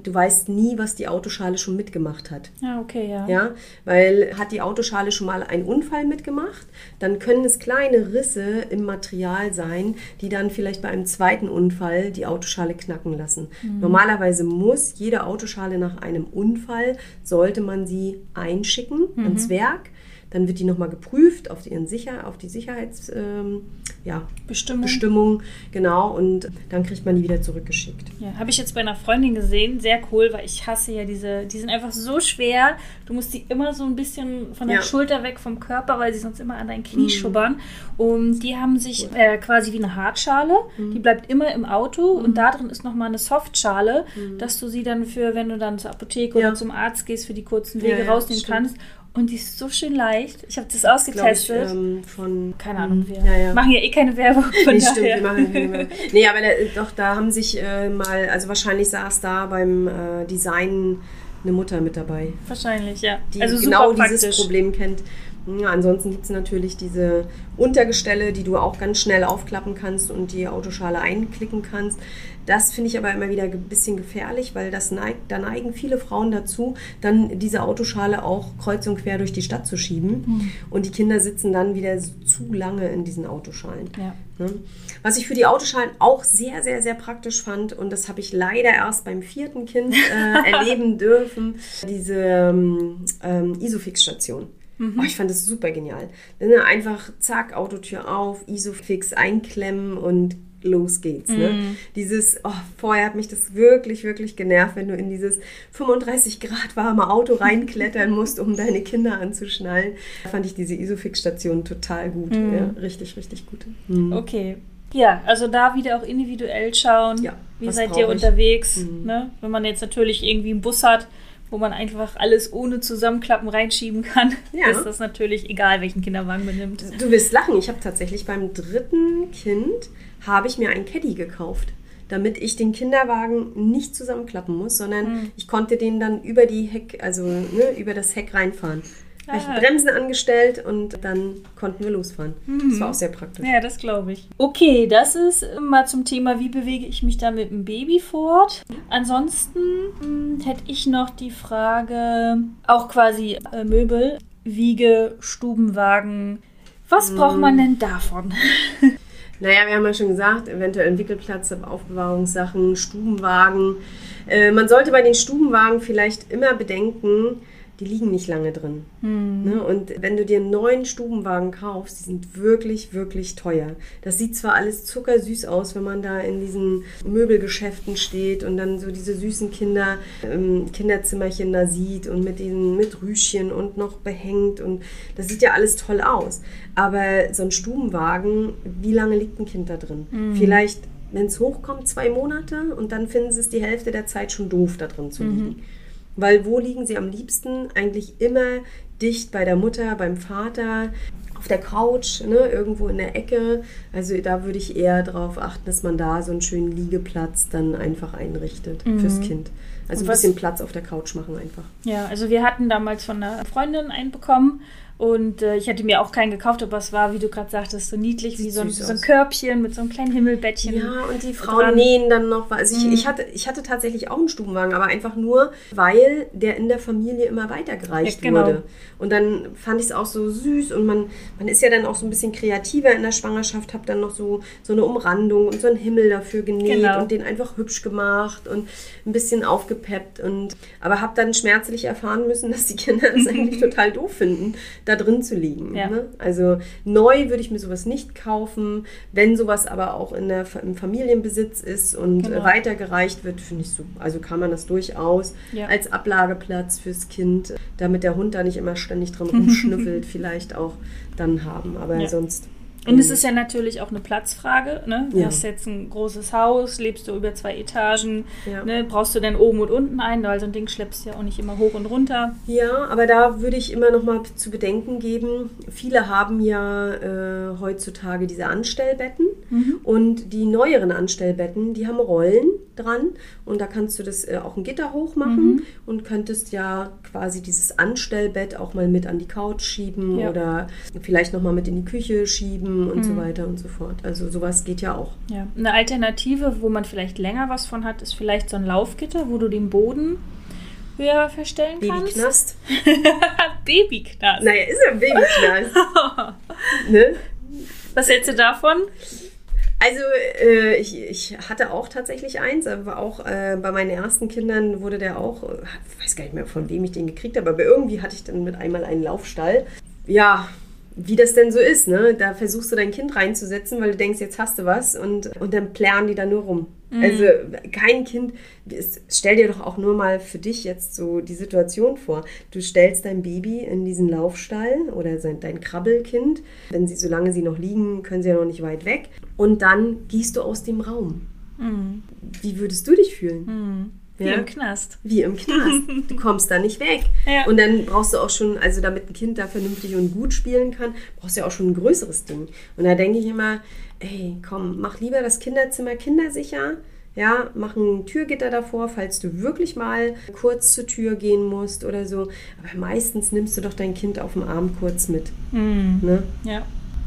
Du weißt nie, was die Autoschale schon mitgemacht hat. Ja, okay, ja. Ja, weil hat die Autoschale schon mal einen Unfall mitgemacht, dann können es kleine Risse im Material sein, die dann vielleicht bei einem zweiten Unfall die Autoschale knacken lassen. Normalerweise muss jede Autoschale nach einem Unfall, sollte man sie einschicken ans Werk. Dann wird die nochmal geprüft auf, ihren Sicher auf die Sicherheits, ähm, ja, Bestimmung. Bestimmung, genau, und dann kriegt man die wieder zurückgeschickt. Ja, habe ich jetzt bei einer Freundin gesehen, sehr cool, weil ich hasse ja diese, die sind einfach so schwer. Du musst die immer so ein bisschen von der Ja. Mhm. Schulter weg vom Körper, weil sie sonst immer an dein Knie schubbern. Und die haben sich äh, quasi wie eine Hartschale, Mhm. die bleibt immer im Auto und da drin ist nochmal eine Softschale, dass du sie dann für, wenn du dann zur Apotheke Mhm. Ja. oder zum Arzt gehst, für die kurzen Wege Ja, rausnehmen stimmt. Und die ist so schön leicht. Ich habe das ausgetestet. Ich, ähm, von, Keine Ahnung, wir Ja, ja. machen ja eh keine Werbung. Von Nee, stimmt, wir machen keine Werbung. Nee, aber da, doch, da haben sich äh, mal, also wahrscheinlich saß da beim äh, Design eine Mutter mit dabei, Wahrscheinlich, ja. die also genau super dieses praktisch. Problem kennt. Ja, ansonsten gibt es natürlich diese Untergestelle, die du auch ganz schnell aufklappen kannst und die Autoschale einklicken kannst. Das finde ich aber immer wieder ein bisschen gefährlich, weil das neigt, da neigen viele Frauen dazu, dann diese Autoschale auch kreuz und quer durch die Stadt zu schieben. Mhm. Und die Kinder sitzen dann wieder zu lange in diesen Autoschalen. Ja. Ne? Was ich für die Autoschalen auch sehr, sehr, sehr praktisch fand, und das habe ich leider erst beim vierten Kind äh, erleben dürfen, diese ähm, ähm, Isofix-Station. Oh, ich fand das super genial. Ne? Einfach zack, Autotür auf, Isofix einklemmen und los geht's. Ne? Dieses, oh, vorher hat mich das wirklich, wirklich genervt, wenn du in dieses 35 Grad warme Auto reinklettern musst, um deine Kinder anzuschnallen. Da fand ich diese Isofix-Station total gut. Ja, richtig, richtig gut. Mhm. Okay. Ja, also da wieder auch individuell schauen. Ja, Wie seid ihr ich? unterwegs? Mhm. Ne? Wenn man jetzt natürlich irgendwie einen Bus hat, wo man einfach alles ohne Zusammenklappen reinschieben kann, Ja. ist das natürlich egal, welchen Kinderwagen man nimmt. Du wirst lachen. Ich habe tatsächlich beim dritten Kind habe ich mir einen Caddy gekauft, damit ich den Kinderwagen nicht zusammenklappen muss, sondern Hm. ich konnte den dann über die Heck, also ne, über das Heck reinfahren. Habe ich Ah. Bremsen angestellt und dann konnten wir losfahren. Das war auch sehr praktisch. Ja, das glaube ich. Okay, das ist mal zum Thema, wie bewege ich mich da mit dem Baby fort. Ansonsten mh, hätte ich noch die Frage, auch quasi äh, Möbel, Wiege, Stubenwagen. Was braucht man denn davon? Naja, wir haben ja schon gesagt, eventuell Entwickelplatz, Aufbewahrungssachen, Stubenwagen. Äh, man sollte bei den Stubenwagen vielleicht immer bedenken, die liegen nicht lange drin. Ne? Und wenn du dir einen neuen Stubenwagen kaufst, die sind wirklich, wirklich teuer. Das sieht zwar alles zuckersüß aus, wenn man da in diesen Möbelgeschäften steht und dann so diese süßen Kinder, ähm, Kinderzimmerchen da sieht und mit diesen, mit Rüschen und noch behängt und das sieht ja alles toll aus. Aber so ein Stubenwagen, wie lange liegt ein Kind da drin? Vielleicht, wenn es hochkommt, zwei Monate und dann finden sie es die Hälfte der Zeit schon doof, da drin zu liegen. Weil wo liegen sie am liebsten? Eigentlich immer dicht bei der Mutter, beim Vater, auf der Couch, ne, irgendwo in der Ecke. Also da würde ich eher darauf achten, dass man da so einen schönen Liegeplatz dann einfach einrichtet fürs Kind. Also ein bisschen Platz auf der Couch machen einfach. Ja, also wir hatten damals von einer Freundin einen bekommen und äh, ich hatte mir auch keinen gekauft, aber es war, wie du gerade sagtest, so niedlich wie Sieht so ein, so ein. Körbchen mit so einem kleinen Himmelbettchen. Ja, und die Frauen dran. nähen dann noch. Also ich, ich, hatte, ich hatte tatsächlich auch einen Stubenwagen, aber einfach nur, weil der in der Familie immer weitergereicht Ja, genau. wurde. Und dann fand ich es auch so süß und man, man ist ja dann auch so ein bisschen kreativer in der Schwangerschaft, habe dann noch so, so eine Umrandung und so einen Himmel dafür genäht Genau. und den einfach hübsch gemacht und ein bisschen aufgepeppt. Und, aber habe dann schmerzlich erfahren müssen, dass die Kinder es eigentlich total doof finden, da drin zu liegen. Ja. Ne? Also neu würde ich mir sowas nicht kaufen. Wenn sowas aber auch in der, im Familienbesitz ist und Genau. weitergereicht wird, finde ich so. Also kann man das durchaus Ja. als Ablageplatz fürs Kind, damit der Hund da nicht immer ständig dran rumschnüffelt, vielleicht auch dann haben. Aber Ja. sonst. Und es ist ja natürlich auch eine Platzfrage. Ne? Du Ja. hast jetzt ein großes Haus, lebst du über zwei Etagen, Ja. ne? brauchst du denn oben und unten ein, weil so ein Ding schleppst du ja auch nicht immer hoch und runter. Ja, aber da würde ich immer noch mal zu bedenken geben, viele haben ja äh, heutzutage diese Anstellbetten und die neueren Anstellbetten, die haben Rollen dran und da kannst du das äh, auch ein Gitter hochmachen und könntest ja quasi dieses Anstellbett auch mal mit an die Couch schieben Ja. oder vielleicht noch mal mit in die Küche schieben und so weiter und so fort. Also sowas geht ja auch. Ja. Eine Alternative, wo man vielleicht länger was von hat, ist vielleicht so ein Laufgitter, wo du den Boden höher verstellen kannst. Babyknast. Babyknast. Naja, ist ja ein Babyknast. ne? Was hältst du davon? Also äh, ich, ich hatte auch tatsächlich eins, aber auch äh, bei meinen ersten Kindern wurde der auch, äh, ich weiß gar nicht mehr von wem ich den gekriegt habe, aber irgendwie hatte ich dann mit einmal einen Laufstall. Ja, wie das denn so ist, ne? Da versuchst du dein Kind reinzusetzen, weil du denkst, jetzt hast du was und, und dann plären die da nur rum. Also kein Kind, stell dir doch auch nur mal für dich jetzt so die Situation vor. Du stellst dein Baby in diesen Laufstall oder sein, dein Krabbelkind, wenn sie, solange sie noch liegen, können sie ja noch nicht weit weg. Und dann gehst du aus dem Raum. Wie würdest du dich fühlen? Wie Ja? im Knast. Wie im Knast. Du kommst da nicht weg. Ja. Und dann brauchst du auch schon, also damit ein Kind da vernünftig und gut spielen kann, brauchst du ja auch schon ein größeres Ding. Und da denke ich immer, ey, komm, mach lieber das Kinderzimmer kindersicher. Ja, mach ein Türgitter davor, falls du wirklich mal kurz zur Tür gehen musst oder so. Aber meistens nimmst du doch dein Kind auf dem Arm kurz mit. Ne? Ja.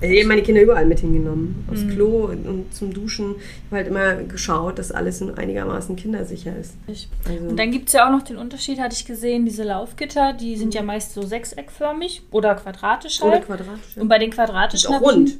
Also ich habe meine Kinder überall mit hingenommen. Aufs Mhm. Klo und, und zum Duschen. Ich habe halt immer geschaut, dass alles einigermaßen kindersicher ist. Also, Und dann gibt es ja auch noch den Unterschied, hatte ich gesehen, diese Laufgitter, die sind ja meist so sechseckförmig oder quadratisch oder halt. quadratisch. Und bei den quadratischen auch rund.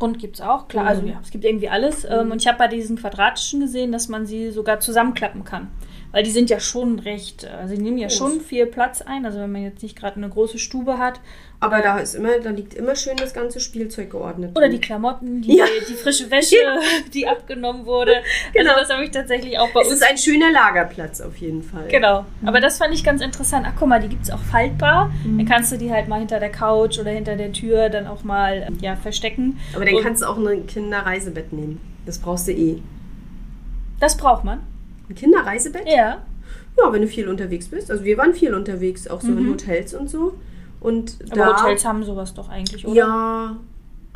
Rund gibt es auch, klar. Also Mhm. ja, es gibt irgendwie alles. Ähm, und ich habe bei diesen quadratischen gesehen, dass man sie sogar zusammenklappen kann. Weil die sind ja schon recht, äh, also die nehmen ja Groß. schon viel Platz ein. Also wenn man jetzt nicht gerade eine große Stube hat. Aber da ist immer, da liegt immer schön das ganze Spielzeug geordnet. Oder die Klamotten, die, Ja. die frische Wäsche, die abgenommen wurde. Genau. Also das habe ich tatsächlich auch bei Es uns. ist ein schöner Lagerplatz auf jeden Fall. Genau. Aber das fand ich ganz interessant. Ach, guck mal, die gibt es auch faltbar. Mhm. Dann kannst du die halt mal hinter der Couch oder hinter der Tür dann auch mal ähm, ja, verstecken. Aber dann Und kannst du auch ein Kinderreisebett nehmen. Das brauchst du eh. Das braucht man. Ein Kinderreisebett? Ja. Ja, wenn du viel unterwegs bist. Also wir waren viel unterwegs, auch so in Mhm. Hotels und so. Und Aber da, Hotels haben sowas doch eigentlich, oder? Ja.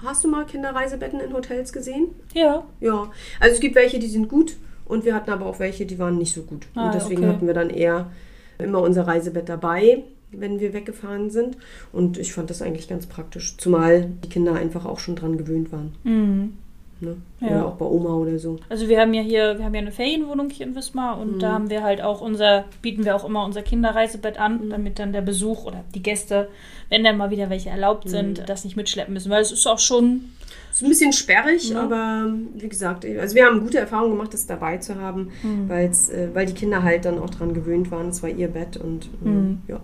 Hast du mal Kinderreisebetten in Hotels gesehen? Ja. Ja. Also es gibt welche, die sind gut und wir hatten aber auch welche, die waren nicht so gut. Ah, und deswegen okay. hatten wir dann eher immer unser Reisebett dabei, wenn wir weggefahren sind. Und ich fand das eigentlich ganz praktisch. Zumal die Kinder einfach auch schon dran gewöhnt waren. Mhm. Ne? Ja. Oder auch bei Oma oder so. Also wir haben ja hier, wir haben ja eine Ferienwohnung hier in Wismar und Mhm. da haben wir halt auch unser, bieten wir auch immer unser Kinderreisebett an, damit dann der Besuch oder die Gäste, wenn dann mal wieder welche erlaubt Mhm. sind, das nicht mitschleppen müssen. Weil es ist auch schon, Ist ein bisschen sperrig, Ja. aber wie gesagt, also wir haben gute Erfahrungen gemacht, das dabei zu haben, Mhm. äh, weil die Kinder halt dann auch dran gewöhnt waren. Es war ihr Bett und Mhm. ja.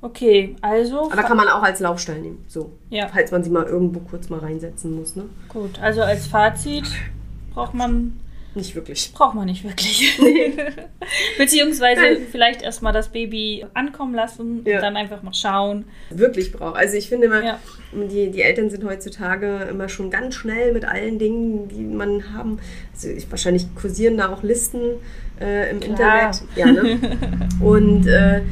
Okay, also. Aber kann man auch als Laufstall nehmen, so. Ja. Falls man sie mal irgendwo kurz mal reinsetzen muss, ne? Gut, also als Fazit braucht man, Nicht wirklich. braucht man nicht wirklich. Beziehungsweise vielleicht erstmal das Baby ankommen lassen Ja. und dann einfach mal schauen. Wirklich braucht. Also ich finde immer, Ja. die, die Eltern sind heutzutage immer schon ganz schnell mit allen Dingen, die man haben. Also ich, wahrscheinlich kursieren da auch Listen äh, im Klar. Internet. Ja, ne? Und äh,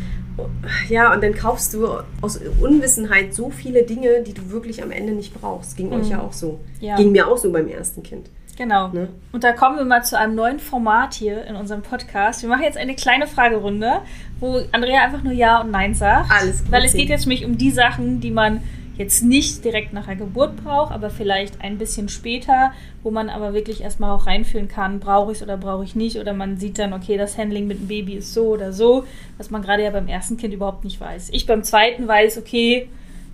ja, und dann kaufst du aus Unwissenheit so viele Dinge, die du wirklich am Ende nicht brauchst. Ging euch ja auch so. Mhm. Ja. Ging mir auch so beim ersten Kind. Genau. Ne? Und da kommen wir mal zu einem neuen Format hier in unserem Podcast. Wir machen jetzt eine kleine Fragerunde, wo Andrea einfach nur Ja und Nein sagt. Alles gut. Weil es geht jetzt nämlich um die Sachen, die man jetzt nicht direkt nach der Geburt braucht, aber vielleicht ein bisschen später, wo man aber wirklich erstmal auch reinfühlen kann, brauche ich es oder brauche ich nicht. Oder man sieht dann, okay, das Handling mit dem Baby ist so oder so, was man gerade ja beim ersten Kind überhaupt nicht weiß. Ich beim zweiten weiß, okay,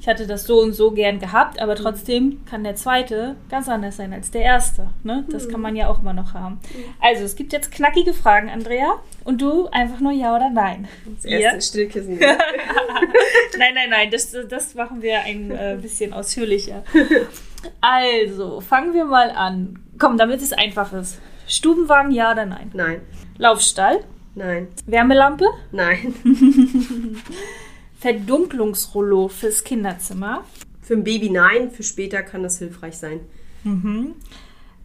ich hatte das so und so gern gehabt, aber trotzdem kann der zweite ganz anders sein als der erste. Ne? Das kann man ja auch immer noch haben. Also, es gibt jetzt knackige Fragen, Andrea, und du einfach nur Ja oder Nein. Das erste Ja? Stillkissen. Nein, nein, nein, das, das machen wir ein äh, bisschen ausführlicher. Also, fangen wir mal an. Komm, damit es einfach ist. Stubenwagen, ja oder nein? Nein, Laufstall, nein, Wärmelampe, nein. Verdunklungsrollo fürs Kinderzimmer, Für ein Baby nein, für später kann das hilfreich sein.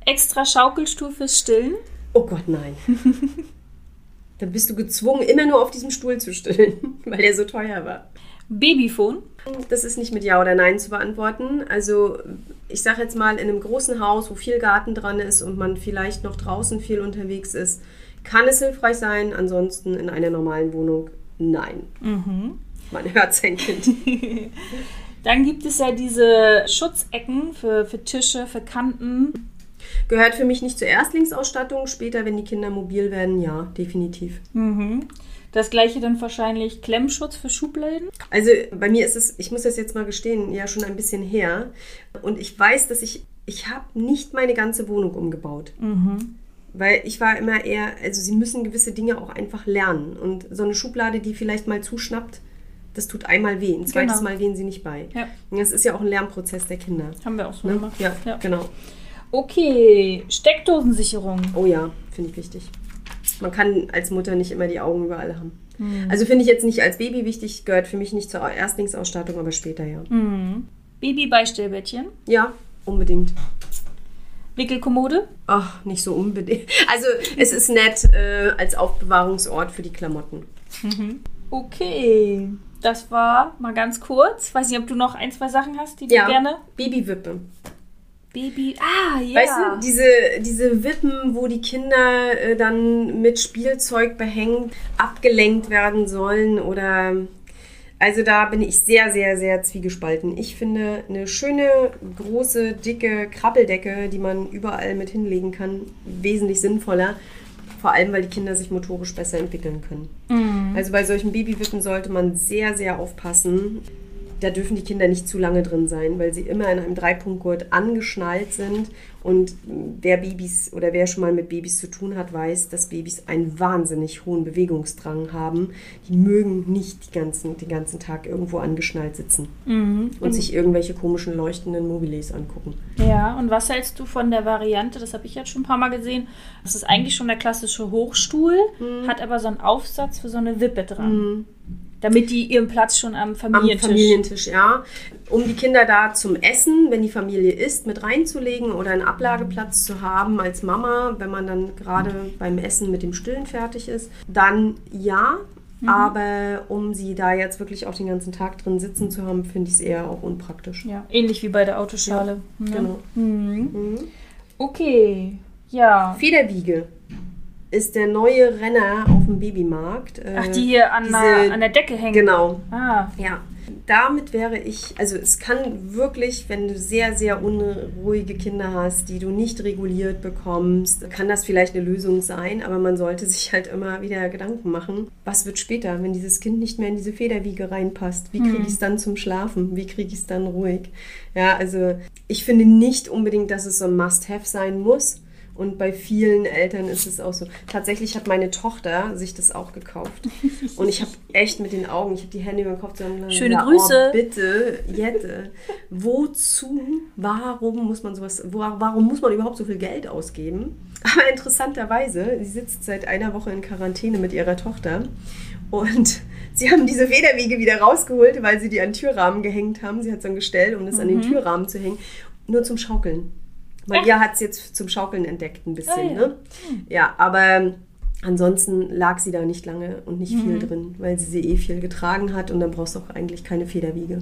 extra Schaukelstuhl fürs Stillen, Oh Gott, nein. Dann bist du gezwungen, immer nur auf diesem Stuhl zu stillen, weil der so teuer war. Babyphone, Das ist nicht mit Ja oder Nein zu beantworten. Also ich sage jetzt mal, in einem großen Haus, wo viel Garten dran ist und man vielleicht noch draußen viel unterwegs ist, kann es hilfreich sein. Ansonsten in einer normalen Wohnung nein. Man hört sein Kind. Dann gibt es ja diese Schutzecken für, für Tische, für Kanten. Gehört für mich nicht zur Erstlingsausstattung. Später, wenn die Kinder mobil werden, ja, definitiv. Das gleiche dann wahrscheinlich Klemmschutz für Schubladen. Also bei mir ist es, ich muss das jetzt mal gestehen, ja schon ein bisschen her. Und ich weiß, dass ich, ich habe nicht meine ganze Wohnung umgebaut. Weil ich war immer eher, also sie müssen gewisse Dinge auch einfach lernen. Und so eine Schublade, die vielleicht mal zuschnappt, das tut einmal weh. Ein zweites Genau. Mal gehen sie nicht bei. Ja. Und Das ist ja auch ein Lernprozess der Kinder. Haben wir auch so Ne? gemacht. Ja, Ja. genau. Okay, Steckdosensicherung. Oh ja, finde ich wichtig. Man kann als Mutter nicht immer die Augen überall haben. Hm. Also finde ich jetzt nicht als Baby wichtig, gehört für mich nicht zur Erstlingsausstattung, aber später ja. Hm. Babybeistellbettchen. Ja, unbedingt. Wickelkommode. Ach, nicht so unbedingt. Also es ist nett äh, als Aufbewahrungsort für die Klamotten. Okay, das war mal ganz kurz. Weiß nicht, ob du noch ein, zwei Sachen hast, die du Ja, gerne. Babywippe. Baby. Ah, ja. Weißt du, diese, diese Wippen, wo die Kinder äh, dann mit Spielzeug behängt, abgelenkt werden sollen oder. Also da bin ich sehr, sehr, sehr zwiegespalten. Ich finde eine schöne, große, dicke Krabbeldecke, die man überall mit hinlegen kann, wesentlich sinnvoller. Vor allem, weil die Kinder sich motorisch besser entwickeln können. Also bei solchen Babywippen sollte man sehr, sehr aufpassen. Da dürfen die Kinder nicht zu lange drin sein, weil sie immer in einem Dreipunktgurt angeschnallt sind. Und wer Babys oder wer schon mal mit Babys zu tun hat, weiß, dass Babys einen wahnsinnig hohen Bewegungsdrang haben. Die mögen nicht die ganzen, den ganzen Tag irgendwo angeschnallt sitzen und sich irgendwelche komischen leuchtenden Mobiles angucken. Ja, und was hältst du von der Variante, das habe ich jetzt schon ein paar Mal gesehen, das ist eigentlich schon der klassische Hochstuhl, hat aber so einen Aufsatz für so eine Wippe dran. Damit die ihren Platz schon am Am Familientisch. Familientisch, ja. Um die Kinder da zum Essen, wenn die Familie isst, mit reinzulegen oder einen Ablageplatz zu haben als Mama, wenn man dann gerade beim Essen mit dem Stillen fertig ist, dann ja. Aber um sie da jetzt wirklich auch den ganzen Tag drin sitzen zu haben, finde ich es eher auch unpraktisch. ja, ähnlich wie bei der Autoschale. Ja. Genau. Mhm. Okay, ja. Federwiege ist der neue Renner auf dem Babymarkt. Äh, Ach, die hier an, diese- der, an der Decke hängen. Genau. Ah, Ja, damit wäre ich, also es kann wirklich, wenn du sehr, sehr unruhige Kinder hast, die du nicht reguliert bekommst, kann das vielleicht eine Lösung sein, aber man sollte sich halt immer wieder Gedanken machen, was wird später, wenn dieses Kind nicht mehr in diese Federwiege reinpasst? Wie kriege ich es dann zum Schlafen? Wie kriege ich es dann ruhig? Ja, also ich finde nicht unbedingt, dass es so ein Must-Have sein muss. Und bei vielen Eltern ist es auch so. Tatsächlich hat meine Tochter sich das auch gekauft. Und ich habe echt mit den Augen, ich habe die Hände über den Kopf zusammen. Schöne ja, Grüße. Oh, bitte, Jette. Wozu? Warum muss man sowas, warum muss man überhaupt so viel Geld ausgeben? Aber interessanterweise, sie sitzt seit einer Woche in Quarantäne mit ihrer Tochter. Und sie haben diese Federwiege wieder rausgeholt, weil sie die an den Türrahmen gehängt haben. Sie hat so ein Gestell, um das an den Türrahmen zu hängen. Nur zum Schaukeln. Maria hat es jetzt zum Schaukeln entdeckt ein bisschen. Ah, ja. Ne? ja, aber ansonsten lag sie da nicht lange und nicht viel drin, weil sie sie eh viel getragen hat und dann brauchst du auch eigentlich keine Federwiege.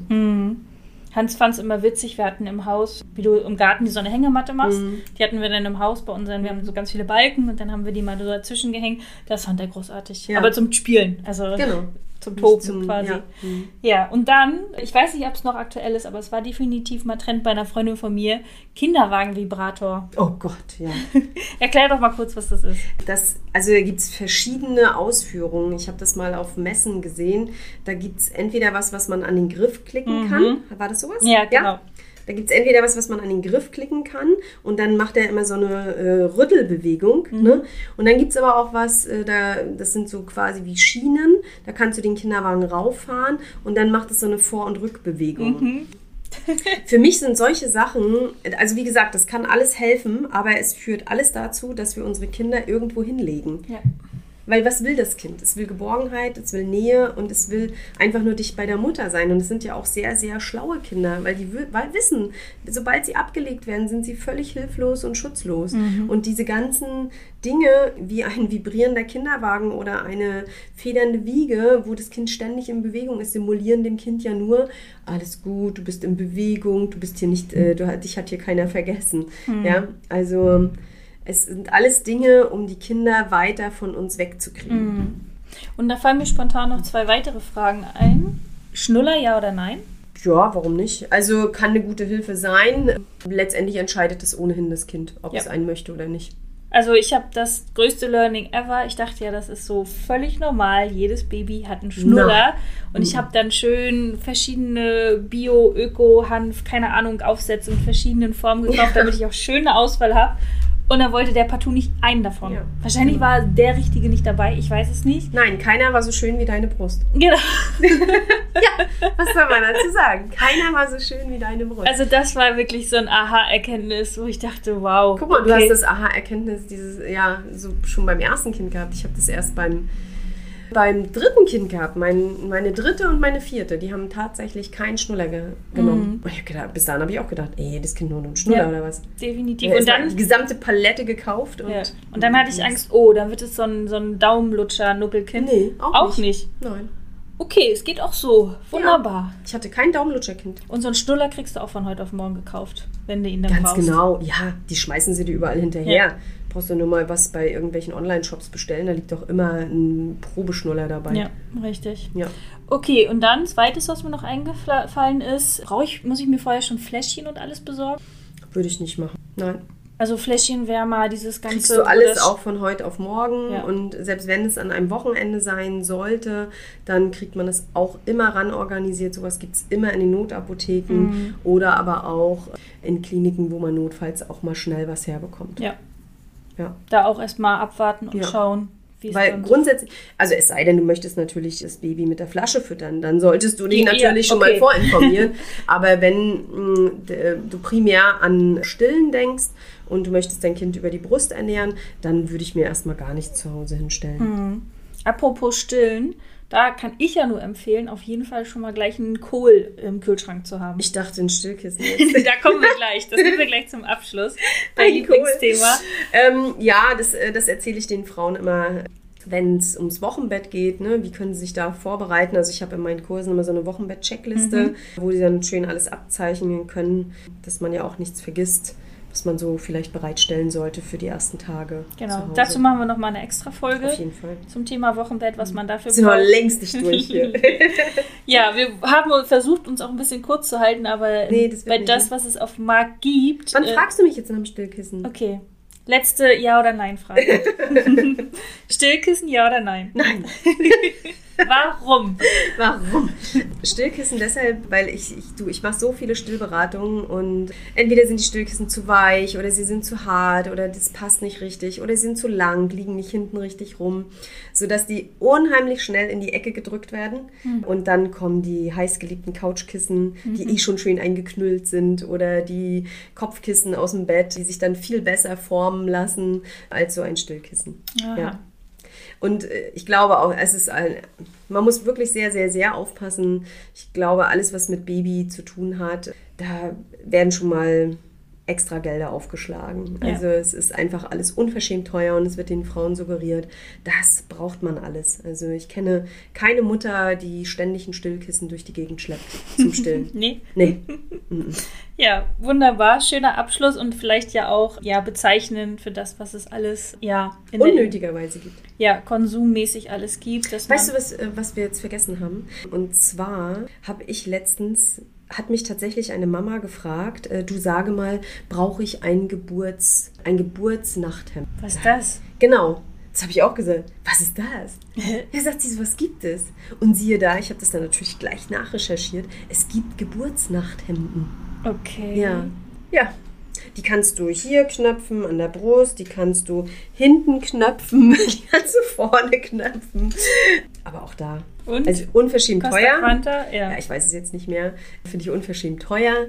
Hans fand es immer witzig, wir hatten im Haus, wie du im Garten die so eine Hängematte machst, Mhm. die hatten wir dann im Haus bei unseren, wir haben so ganz viele Balken und dann haben wir die mal so dazwischen gehängt. Das fand er großartig. Ja. Aber zum Spielen, also Genau. Zum Toben zum- quasi. ja. Mhm. Ja, und dann, ich weiß nicht, ob es noch aktuell ist, aber es war definitiv mal Trend bei einer Freundin von mir, Kinderwagenvibrator. Oh Gott, ja. Erklär doch mal kurz, was das ist. Das, also da gibt es verschiedene Ausführungen. Ich habe das mal auf Messen gesehen. Da gibt es entweder was, was man an den Griff klicken kann. War das sowas? Mhm. Ja, genau. Da gibt es entweder was, was man an den Griff klicken kann und dann macht er immer so eine äh, Rüttelbewegung. Mhm. Ne? Und dann gibt es aber auch was, äh, da, das sind so quasi wie Schienen. Da kannst du den Kinderwagen rauffahren und dann macht es so eine Vor- und Rückbewegung. Mhm. Für mich sind solche Sachen, also wie gesagt, das kann alles helfen, aber es führt alles dazu, dass wir unsere Kinder irgendwo hinlegen. Ja. Weil was will das Kind? Es will Geborgenheit, es will Nähe und es will einfach nur dicht bei der Mutter sein. Und es sind ja auch sehr, sehr schlaue Kinder, weil die weil wissen, sobald sie abgelegt werden, sind sie völlig hilflos und schutzlos. Und diese ganzen Dinge wie ein vibrierender Kinderwagen oder eine federnde Wiege, wo das Kind ständig in Bewegung ist, simulieren dem Kind ja nur, alles gut, du bist in Bewegung, du bist hier nicht, äh, du, dich hat hier keiner vergessen. Ja, also es sind alles Dinge, um die Kinder weiter von uns wegzukriegen. Und da fallen mir spontan noch zwei weitere Fragen ein. Schnuller, ja oder nein? Ja, warum nicht? Also kann eine gute Hilfe sein. Letztendlich entscheidet es ohnehin das Kind, ob Ja. es einen möchte oder nicht. Also ich habe das größte Learning ever. Ich dachte ja, das ist so völlig normal. Jedes Baby hat einen Schnuller. Und ich habe dann schön verschiedene Bio, Öko, Hanf, keine Ahnung, Aufsätze in verschiedenen Formen gekauft, damit ich auch schöne Auswahl habe. Und dann wollte der partout nicht einen davon. Ja. Wahrscheinlich war der Richtige nicht dabei. Ich weiß es nicht. Nein, keiner war so schön wie deine Brust. Genau. Was soll man dazu sagen? Keiner war so schön wie deine Brust. Also das war wirklich so ein Aha-Erkenntnis, wo ich dachte, wow. Guck mal, du okay. hast das Aha-Erkenntnis dieses, ja, so schon beim ersten Kind gehabt. Ich habe das erst beim, beim dritten Kind gehabt. Mein, meine dritte und meine vierte, die haben tatsächlich keinen Schnuller ge genommen. Hab gedacht, bis dahin habe ich auch gedacht, ey, das Kind nur einen Schnuller Ja. oder was? Definitiv. Ja, und dann die gesamte Palette gekauft und, Ja. Und dann hatte ich Angst, oh, dann wird es so ein, so ein Daumenlutscher-Nuckelkind. Nee, auch auch nicht. nicht. Nein. Okay, es geht auch so. Wunderbar. Ich hatte kein Daumenlutscherkind. Und so einen Schnuller kriegst du auch von heute auf morgen gekauft, wenn du ihn dann Ganz brauchst. genau. Ja, die schmeißen sie dir überall hinterher. Brauchst du nur mal was bei irgendwelchen Online-Shops bestellen, da liegt doch immer ein Probeschnuller dabei. Ja, richtig. Ja. Okay, und dann zweites, was mir noch eingefallen ist, brauche ich, muss ich mir vorher schon Fläschchen und alles besorgen? Würde ich nicht machen. Nein. Also Fläschchen, Wärmer, dieses ganze. Kriegst du alles das- auch von heute auf morgen Ja. und selbst wenn es an einem Wochenende sein sollte, dann kriegt man es auch immer ran organisiert. Sowas gibt es immer in den Notapotheken Mhm. oder aber auch in Kliniken, wo man notfalls auch mal schnell was herbekommt. Ja. Ja. Da auch erstmal abwarten und Ja. schauen, wie es Weil grundsätzlich, also es sei denn, du möchtest natürlich das Baby mit der Flasche füttern, dann solltest du dich Ja, natürlich schon okay. mal vorinformieren. Aber wenn mh, d- du primär an Stillen denkst und du möchtest dein Kind über die Brust ernähren, dann würde ich mir erstmal gar nichts zu Hause hinstellen. Mhm. Apropos Stillen, da kann ich ja nur empfehlen, auf jeden Fall schon mal gleich einen Kohl im Kühlschrank zu haben. Ich dachte ein Stillkissen jetzt. da kommen wir gleich. Das nehmen wir gleich zum Abschluss. Dein Ein Lieblingsthema. ähm, ja, das, äh, das erzähle ich den Frauen immer, wenn es ums Wochenbett geht. Ne? Wie können sie sich da vorbereiten? Also ich habe in meinen Kursen immer so eine Wochenbett-Checkliste, wo sie dann schön alles abzeichnen können, dass man ja auch nichts vergisst, was man so vielleicht bereitstellen sollte für die ersten Tage. Genau. Dazu machen wir noch mal eine extra Folge Auf jeden Fall. zum Thema Wochenbett, was man dafür Sind wir braucht. längst nicht durch hier. Ja, wir haben versucht, uns auch ein bisschen kurz zu halten, aber Nee, das bei das, was es auf dem Markt gibt. Wann äh, fragst du mich jetzt nach dem Stillkissen? Okay. Letzte Ja- oder Nein-Frage. Stillkissen, ja oder nein? Nein. Warum? Warum? Stillkissen deshalb, weil ich, ich, du, ich mache so viele Stillberatungen und entweder sind die Stillkissen zu weich oder sie sind zu hart oder das passt nicht richtig oder sie sind zu lang, liegen nicht hinten richtig rum, sodass die unheimlich schnell in die Ecke gedrückt werden und dann kommen die heißgeliebten Couchkissen, die eh schon schön eingeknüllt sind oder die Kopfkissen aus dem Bett, die sich dann viel besser formen lassen als so ein Stillkissen. Aha. Ja. Und äh, ich glaube auch, es ist ein, man muss wirklich sehr, sehr, sehr aufpassen. Ich glaube, alles, was mit Baby zu tun hat, da werden schon mal extra Gelder aufgeschlagen. Ja. Also es ist einfach alles unverschämt teuer und es wird den Frauen suggeriert, das braucht man alles. Also ich kenne keine Mutter, die ständig ein Stillkissen durch die Gegend schleppt zum Stillen. Nee. Nee. Ja, wunderbar. Schöner Abschluss und vielleicht ja auch ja, bezeichnend für das, was es alles ja, Unnötigerweise gibt. ja, konsummäßig alles gibt. Weißt du, was, äh, was wir jetzt vergessen haben? Und zwar habe ich letztens, hat mich tatsächlich eine Mama gefragt, äh, du sage mal, brauche ich ein Geburts, ein Geburtsnachthemd? Was ist das? Genau. Das habe ich auch gesagt. Was ist das? Ja, sagt sie so, was gibt es? Und siehe da, ich habe das dann natürlich gleich nachrecherchiert. Es gibt Geburtsnachthemden. Okay. Ja. Ja. Die kannst du hier knöpfen an der Brust, die kannst du hinten knöpfen, die kannst du vorne knöpfen. Aber auch da. Und? Also unverschämt Costa teuer. Quanta? Ja. Ja, ich weiß es jetzt nicht mehr. Finde ich unverschämt teuer.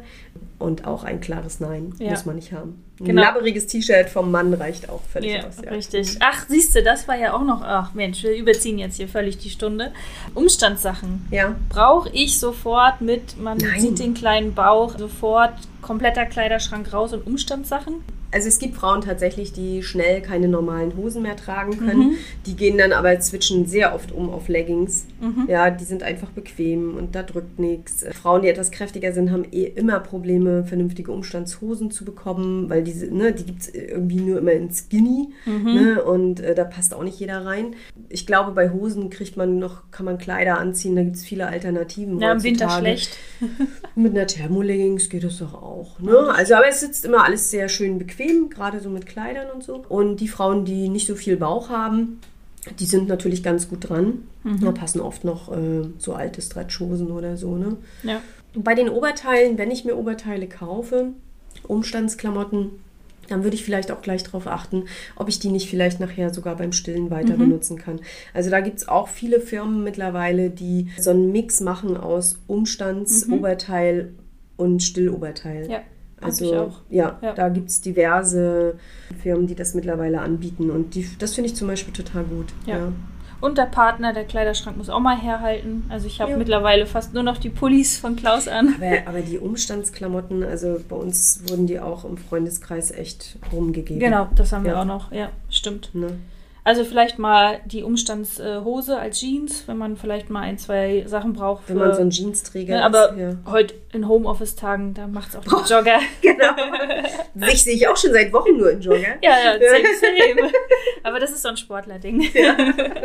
Und auch ein klares Nein Ja. muss man nicht haben. Ein Genau. labberiges T-Shirt vom Mann reicht auch völlig Ja, aus. Ja. richtig. Ach, siehst du, das war ja auch noch. Ach Mensch, wir überziehen jetzt hier völlig die Stunde. Umstandssachen. Ja. Brauche ich sofort mit, man Nein. sieht den kleinen Bauch, sofort kompletter Kleiderschrank raus und Umstandssachen? Also es gibt Frauen tatsächlich, die schnell keine normalen Hosen mehr tragen können. Mhm. Die gehen dann aber zwischen sehr oft um auf Leggings. Mhm. Ja, die sind einfach bequem und da drückt nichts. Frauen, die etwas kräftiger sind, haben eh immer Probleme, vernünftige Umstandshosen zu bekommen, weil diese, ne, die gibt es irgendwie nur immer in Skinny. Mhm. Ne, und äh, da passt auch nicht jeder rein. Ich glaube, bei Hosen kriegt man noch, kann man Kleider anziehen, da gibt es viele Alternativen. Ja, im Winter schlecht. Mit einer Thermoleggings geht es doch auch. Ne? Also, aber es sitzt immer alles sehr schön bequem, gerade so mit Kleidern und so. Und die Frauen, die nicht so viel Bauch haben, die sind natürlich ganz gut dran. Da passen oft noch äh, so alte Stretchhosen oder so. Ne? Ja. Bei den Oberteilen, wenn ich mir Oberteile kaufe, Umstandsklamotten, dann würde ich vielleicht auch gleich darauf achten, ob ich die nicht vielleicht nachher sogar beim Stillen weiter benutzen kann. Also da gibt es auch viele Firmen mittlerweile, die so einen Mix machen aus Umstandsoberteil und Stilloberteil. Ja. Also ich auch. Ja, Ja. da gibt es diverse Firmen, die das mittlerweile anbieten. Und die, das finde ich zum Beispiel total gut. Ja. Und der Partner, der Kleiderschrank muss auch mal herhalten. Also ich habe Ja. mittlerweile fast nur noch die Pullis von Klaus an. Aber, aber die Umstandsklamotten, also bei uns wurden die auch im Freundeskreis echt rumgegeben. Genau, das haben wir Ja. auch noch. Ja, stimmt. Ne? Also vielleicht mal die Umstandshose als Jeans, wenn man vielleicht mal ein, zwei Sachen braucht. Wenn man so einen Jeansträger ne, Aber ist. Ja. heute in Homeoffice-Tagen, da macht es auch der Jogger. Genau. Dich sehe ich auch schon seit Wochen nur in Jogger. Ja, ja, same, same. Aber das ist so ein Sportler-Ding.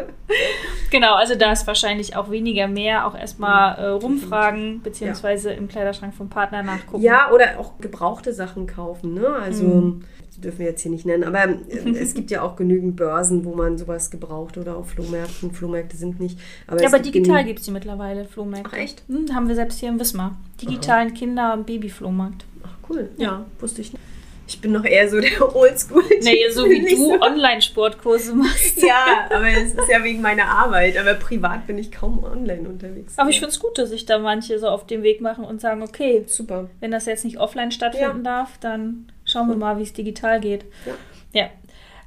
genau, also da ist wahrscheinlich auch weniger mehr. Auch erstmal äh, rumfragen, beziehungsweise im Kleiderschrank vom Partner nachgucken. Ja, oder auch gebrauchte Sachen kaufen. Ne? Also, die dürfen wir jetzt hier nicht nennen. Aber äh, es gibt ja auch genügend Börsen, wo man sowas gebraucht oder auf Flohmärkten. Flohmärkte sind nicht. Aber, Ja, aber gibt digital gibt es die mittlerweile, Flohmärkte. Ach, echt? Hm, haben wir selbst hier in Wismar. Digitalen Kinder- und Babyflohmarkt. Ach, cool. Ja, wusste ich nicht. Ich bin noch eher so der Oldschool. Nee, so wie du so- Online-Sportkurse machst. Ja, aber es ist ja wegen meiner Arbeit. Aber privat bin ich kaum online unterwegs. Aber ich finde es gut, dass sich da manche so auf den Weg machen und sagen, okay, super. wenn das jetzt nicht offline stattfinden darf, dann schauen wir mal, wie es digital geht. Ja. ja.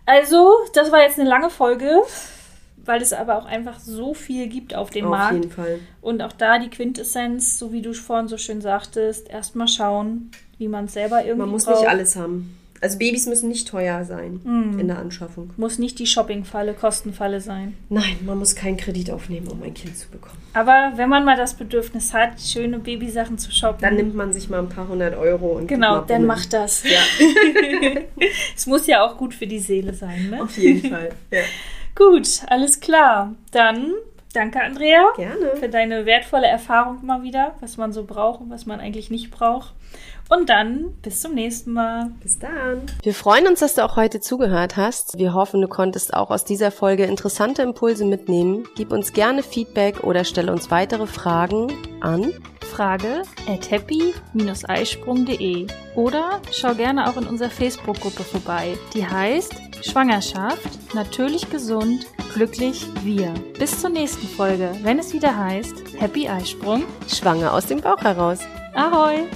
Also, das war jetzt eine lange Folge, weil es aber auch einfach so viel gibt auf dem Auf Markt. jeden Fall. Und auch da die Quintessenz, so wie du vorhin so schön sagtest, erstmal schauen, wie man es selber irgendwie Man muss braucht. nicht alles haben. Also Babys müssen nicht teuer sein Hm. in der Anschaffung. Muss nicht die Shoppingfalle, Kostenfalle sein. Nein, man muss keinen Kredit aufnehmen, um ein Kind zu bekommen. Aber wenn man mal das Bedürfnis hat, schöne Babysachen zu shoppen, Dann nimmt man sich mal ein paar hundert Euro und genau, dann macht das. Ja, Es muss ja auch gut für die Seele sein, ne? auf jeden Fall. Ja. Gut, alles klar. Dann danke, Andrea, für Gerne. deine wertvolle Erfahrung mal wieder, was man so braucht und was man eigentlich nicht braucht. Und dann bis zum nächsten Mal. Bis dann. Wir freuen uns, dass du auch heute zugehört hast. Wir hoffen, du konntest auch aus dieser Folge interessante Impulse mitnehmen. Gib uns gerne Feedback oder stelle uns weitere Fragen an Frage at happy-eisprung.de oder schau gerne auch in unserer Facebook-Gruppe vorbei. Die heißt Schwangerschaft, natürlich gesund, glücklich wir. Bis zur nächsten Folge, wenn es wieder heißt Happy Eisprung. Schwanger aus dem Bauch heraus. Ahoi!